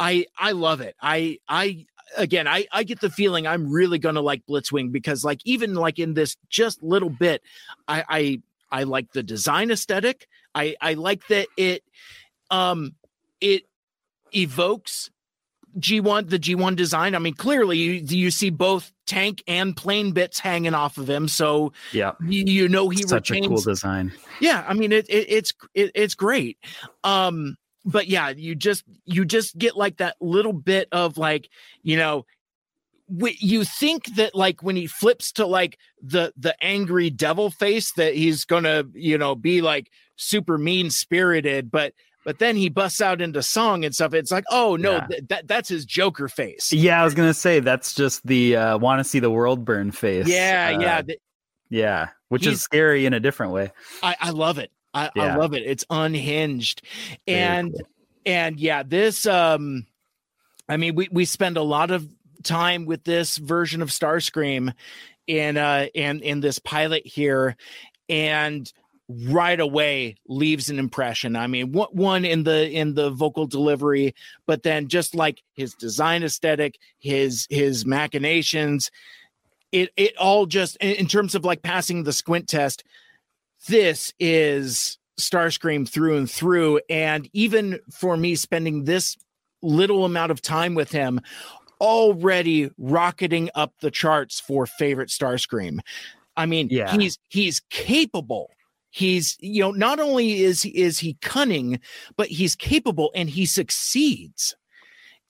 I I love it. I I again, I I get the feeling I'm really gonna like Blitzwing because like even like in this just little bit, I I I like the design aesthetic. I I like that it um it evokes G1 the G1 design. I mean, clearly you you see both tank and plane bits hanging off of him, so Yeah. you, you know he Such a cool design. yeah i mean it, it it's it, it's great um but yeah you just you just get like that little bit of like you know you think that like when he flips to like the the angry devil face that he's gonna you know be like super mean spirited but but then he busts out into song and stuff it's like oh no Yeah. th- that that's his joker face Yeah, I was gonna say that's just the uh, want to see the world burn face. yeah Uh, yeah yeah, which is scary in a different way. I, I love it. I, I love it. It's unhinged. Very And cool. and yeah, this um I mean we we spend a lot of time with this version of Starscream in uh in in this pilot here and right away leaves an impression. I mean, what one in the in the vocal delivery, but then just like his design aesthetic, his his machinations, it it all just in, in terms of like passing the squint test, this is Starscream through and through. And even for me spending this little amount of time with him, already rocketing up the charts for favorite Starscream. I mean, Yeah. he's he's capable. He's you know not only is is he cunning, but he's capable and he succeeds.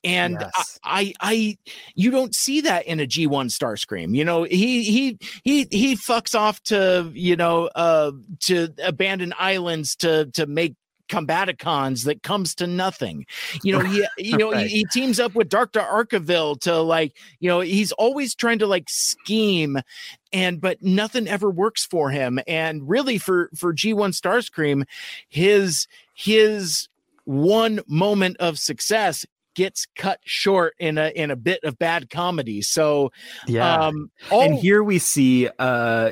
And Yes. I, I, I, you don't see that in a G1 Starscream. You know, he, he, he, he fucks off to, you know, uh, to abandon islands to, to make combaticons that comes to nothing. You know, he, you know, Right. he, he teams up with Dr. Arkeville to like, you know, he's always trying to like scheme and, but nothing ever works for him. And really for, for G1 Starscream, his, his one moment of success gets cut short in a in a bit of bad comedy. So Yeah. um all, and here we see uh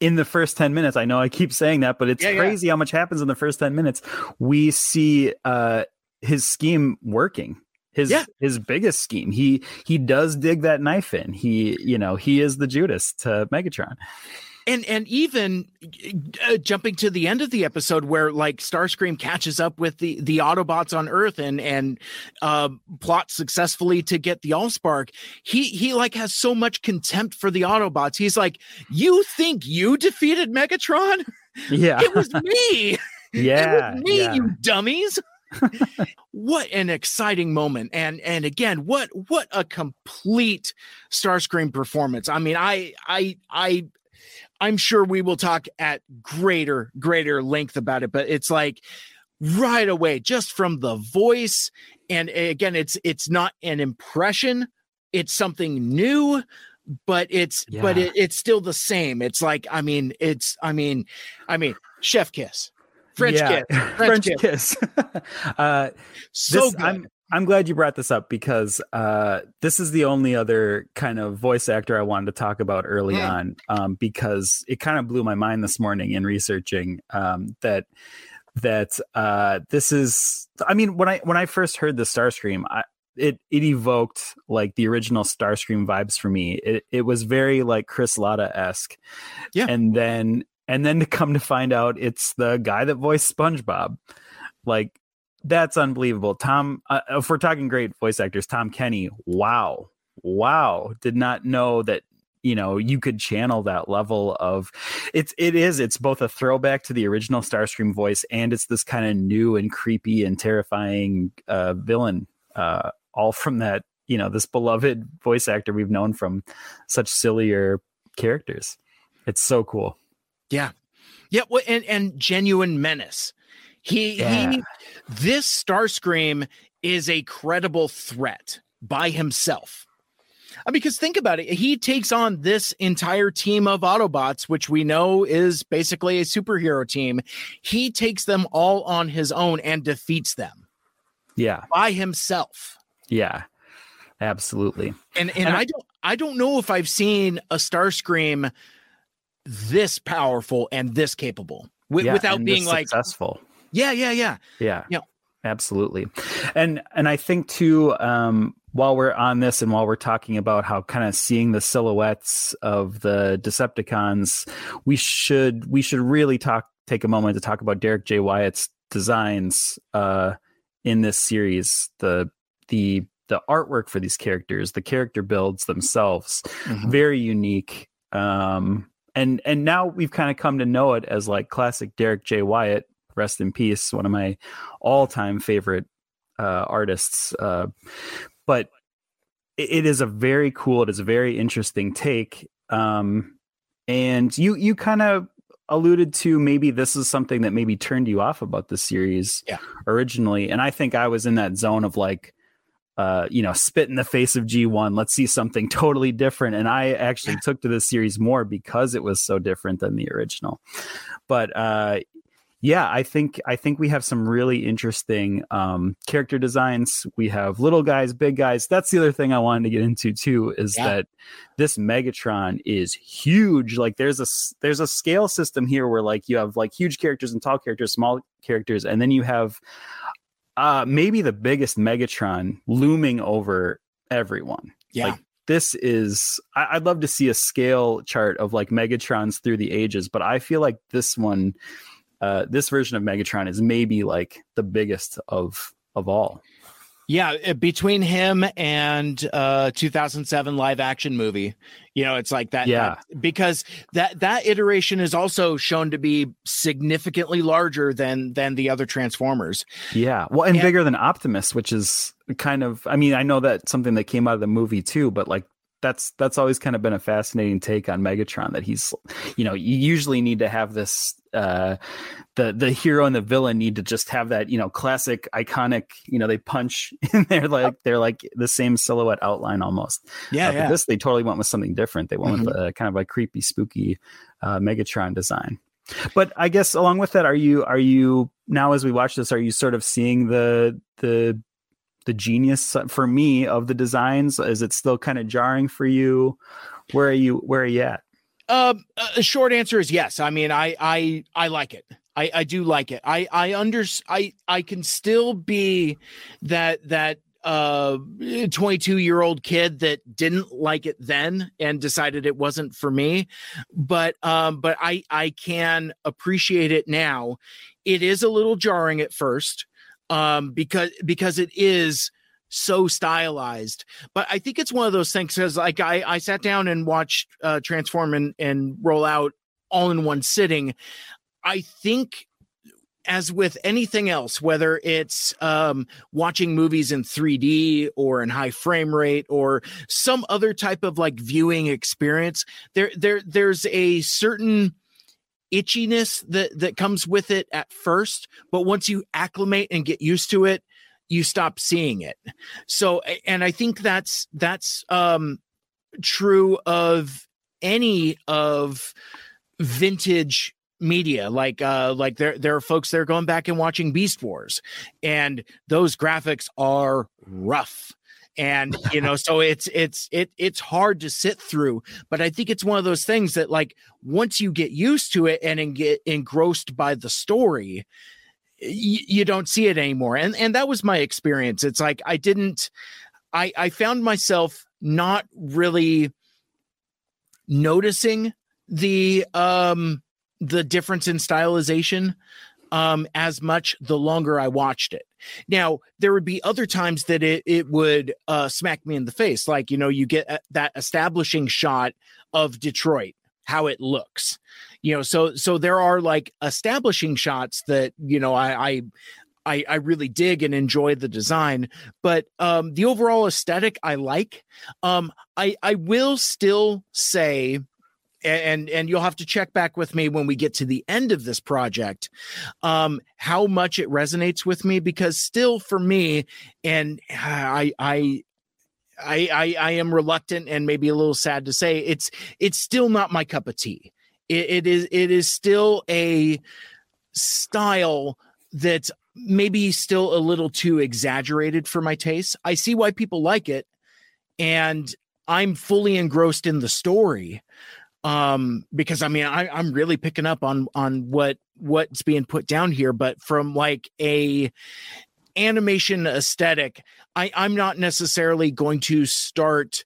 in the first 10 minutes i know i keep saying that but it's Yeah, yeah. crazy how much happens in the first 10 minutes we see uh his scheme working his Yeah. his biggest scheme he he does dig that knife in he you know he is the judas to megatron and and even uh, jumping to the end of the episode where like Starscream catches up with the the Autobots on Earth and and uh, plots successfully to get the Allspark. He he like has so much contempt for the Autobots. He's like, "You think you defeated Megatron? yeah It was me." yeah it was me, yeah. you dummies. what an exciting moment. And and again, what what a complete Starscream performance. I mean, I I I I'm sure we will talk at greater greater length about it, but it's like right away just from the voice and again it's it's not an impression, it's something new but it's but it, it's still the same. It's like I mean, it's I mean, I mean, chef kiss, French Yeah. kiss, French, kiss. kiss. uh, so this- good. I'm I'm glad you brought this up because uh, this is the only other kind of voice actor I wanted to talk about early Hmm. on um, because it kind of blew my mind this morning in researching um, that that uh, this is. I mean, when I when I first heard the Starscream, I, it it evoked like the original Starscream vibes for me. It it was very like Chris Latta esque, Yeah. and then and then to come to find out it's the guy that voiced SpongeBob, like that's unbelievable. Tom, uh, if we're talking great voice actors, Tom Kenny, wow, wow, did not know that you know you could channel that level of it's it is it's both a throwback to the original Starscream voice and it's this kind of new and creepy and terrifying uh, villain, uh, all from that you know this beloved voice actor we've known from such sillier characters. It's so cool. Yeah. Yeah. Well, and, and genuine menace. He, Yeah. he, this Starscream is a credible threat by himself. Uh, Because think about it, he takes on this entire team of Autobots, which we know is basically a superhero team. He takes them all on his own and defeats them Yeah, by himself. yeah, absolutely. And and, And I- I don't I don't know if I've seen a Starscream this powerful and this capable wi- Yeah, without and being like successful. Yeah yeah yeah Yeah. Yeah. Absolutely. And and I think too um while we're on this and while we're talking about how kind of seeing the silhouettes of the Decepticons, we should we should really talk take a moment to talk about Derek J. Wyatt's designs uh, in this series. The the the artwork for these characters, the character builds themselves, Mhm. very unique. Um, and and now we've kind of come to know it as like classic Derek J. Wyatt, rest in peace, one of my all time favorite uh, artists. Uh, but it, it is a very cool, it is a very interesting take. Um, and you you kind of alluded to maybe this is something that maybe turned you off about the series Yeah. originally and i think i was in that zone of like uh you know spit in the face of g1 let's see something totally different and i actually took to this series more because it was so different than the original but uh yeah i think i think we have some really interesting um character designs we have little guys big guys that's the other thing i wanted to get into too is Yeah. that this megatron is huge like there's a there's a scale system here where like you have like huge characters and tall characters small characters and then you have uh maybe the biggest megatron looming over everyone Yeah. like this is I, i'd love to see a scale chart of like megatrons through the ages but i feel like this one uh this version of megatron is maybe like the biggest of of all Yeah, uh, between him and uh 2007 live action movie, you know, it's like that. Yeah. that- because that that iteration is also shown to be significantly larger than than the other Transformers. Yeah. Well, and Yeah. bigger than Optimus, which is kind of I mean, I know that something that came out of the movie too, but like that's that's always kind of been a fascinating take on Megatron that he's you know, you usually need to have this uh the the hero and the villain need to just have that, you know, classic iconic, you know, they punch and they're like they're like the same silhouette outline almost. Yeah, Uh, but yeah. this they totally went with something different. They went with a kind of a creepy, spooky uh, Megatron design. But I guess along with that, are you are you now as we watch this, are you sort of seeing the the the genius for me of the designs? Is it still kind of jarring for you? Where are you? Where are you at? Um, a short answer is yes. I mean, I I I like it. I I do like it. I I under I I can still be that that uh 22 year old kid that didn't like it then and decided it wasn't for me but um but i i can appreciate it now it is a little jarring at first um because because it is so stylized. But i think it's one of those things because like i i sat down and watched uh transform and and roll out all in one sitting. I think as with anything else whether it's um watching movies in 3d or in high frame rate or some other type of like viewing experience there there there's a certain itchiness that that comes with it at first but once you acclimate and get used to it you stop seeing it. So and i think that's that's um true of any of vintage media. Like uh like there there are folks that are going back and watching beast wars and those graphics are rough and you know so it's it's it it's hard to sit through but i think it's one of those things that like once you get used to it and, and get engrossed by the story y- you don't see it anymore and and that was my experience. It's like i didn't i i found myself not really noticing the um the difference in stylization um as much the longer I watched it. Now, there would be other times that it it would uh smack me in the face like you know you get uh, that establishing shot of Detroit how it looks. You know, so so there are like establishing shots that you know I I I, I really dig and enjoy the design, but um, the overall aesthetic I like. Um, I I will still say, and and you'll have to check back with me when we get to the end of this project, um, how much it resonates with me because still for me, and I I. I, I I am reluctant and maybe a little sad to say it's it's still not my cup of tea. It, it is it is still a style that's maybe still a little too exaggerated for my taste. I see why people like it, and I'm fully engrossed in the story. Um, because I mean, I, I'm really picking up on on what what's being put down here, but from like a animation aesthetic, I, I'm not necessarily going to start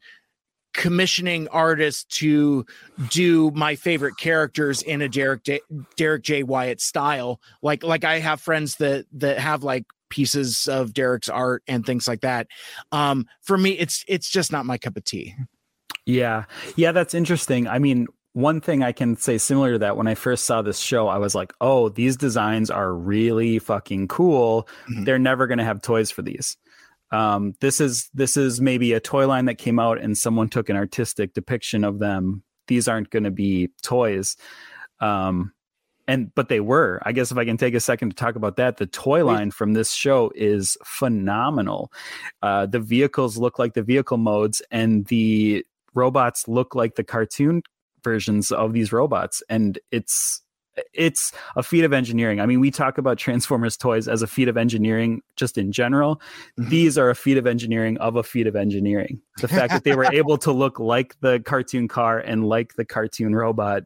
commissioning artists to do my favorite characters in a Derek J, Derek J Wyatt style. Like like I have friends that that have like pieces of Derek's art and things like that. Um, for me, it's it's just not my cup of tea. Yeah. Yeah, that's interesting. I mean, one thing I can say similar to that, when I first saw this show, I was like, oh, these designs are really fucking cool. Mm-hmm. They're never going to have toys for these. Um, this is this is maybe a toy line that came out and someone took an artistic depiction of them. These aren't going to be toys. Um, and but they were. I guess if I can take a second to talk about that, the toy line from this show is phenomenal. Uh, the vehicles look like the vehicle modes, and the robots look like the cartoon versions of these robots, and it's it's a feat of engineering. I mean, we talk about Transformers toys as a feat of engineering just in general. Mm-hmm. These are a feat of engineering of a feat of engineering. The fact that they were able to look like the cartoon car and like the cartoon robot,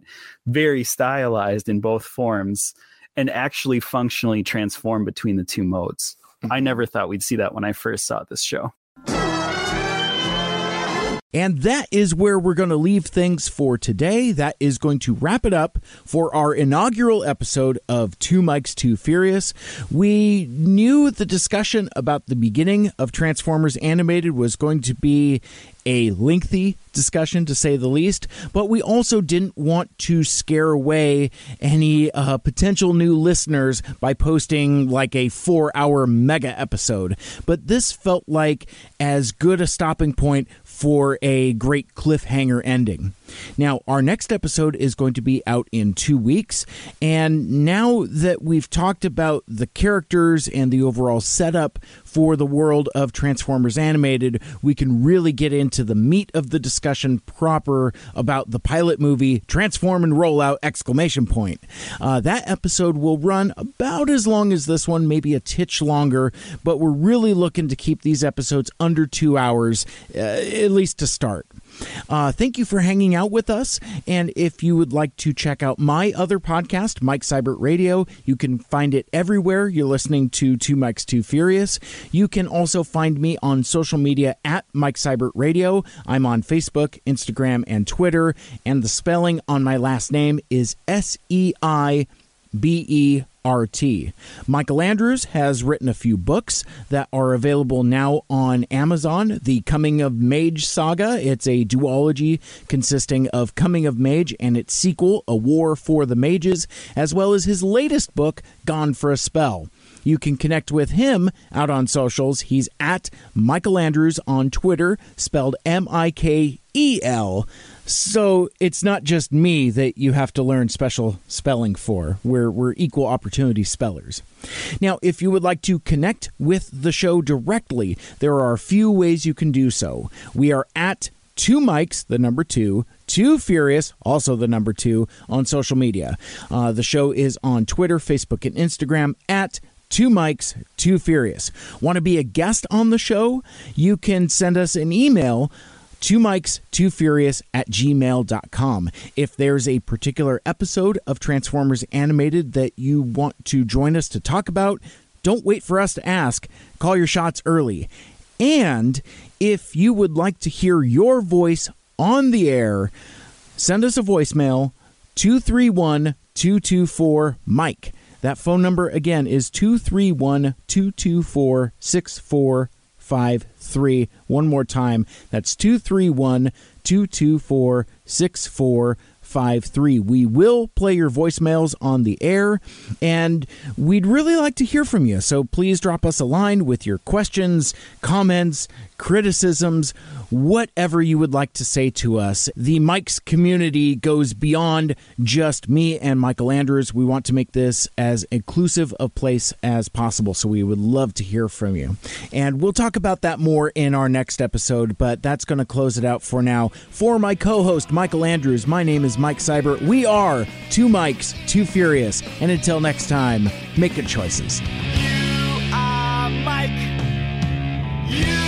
very stylized in both forms, and actually functionally transform between the two modes. I mm-hmm. never thought we'd see that when I first saw this show. And that is where we're going to leave things for today. That is going to wrap it up for our inaugural episode of Two Mikes Too Furious. We knew the discussion about the beginning of Transformers Animated was going to be a lengthy discussion to say the least, but we also didn't want to scare away any uh, potential new listeners by posting like a four hour mega episode. But this felt like as good a stopping point for a great cliffhanger ending. Now, our next episode is going to be out in two weeks. And now that we've talked about the characters and the overall setup for the world of Transformers Animated, we can really get into the meat of the discussion proper about the pilot movie Transform and Roll Out! Exclamation point. Uh, that episode will run about as long as this one, maybe a titch longer, but we're really looking to keep these episodes under two hours, uh, at least to start. Uh, thank you for hanging out with us. And if you would like to check out my other podcast, Mike Seibert Radio, you can find it everywhere you're listening to Two Mikes Too Furious. You can also find me on social media at Mike Seibert Radio. I'm on Facebook, Instagram, and Twitter. And the spelling on my last name is S E I B E R T. Mikel Andrews has written a few books that are available now on Amazon. The Coming of Mage saga. It's a duology consisting of Coming of Mage and its sequel, A War for the Mages, as well as his latest book, Gone for a Spell. You can connect with him out on socials. He's at Mikel Andrews on Twitter, spelled M I K E L. So it's not just me that you have to learn special spelling for. We're, we're equal opportunity spellers. Now, if you would like to connect with the show directly, there are a few ways you can do so. We are at two mics, the number two, Too Furious, also the number two, on social media. Uh, the show is on Twitter, Facebook, and Instagram at Two Mikes, Too Furious. Want to be a guest on the show? You can send us an email two mics too furious at gmail.com if there's a particular episode of transformers animated that you want to join us to talk about don't wait for us to ask. Call your shots early. And if you would like to hear your voice on the air send us a voicemail 231 224 mike that phone number again is 231 224 6453. One more time. That's 231 224 6453. We will play your voicemails on the air, and we'd really like to hear from you. So please drop us a line with your questions, comments, criticisms, whatever you would like to say to us. The Mike's community goes beyond just me and Mikel Andrews. We want to make this as inclusive a place as possible. So we would love to hear from you. And we'll talk about that more in our next episode, but that's going to close it out for now. For my co host, Mikel Andrews, my name is Mike Seibert. We are Two Mikes, Too Furious. And until next time, make good choices. You are Mike. You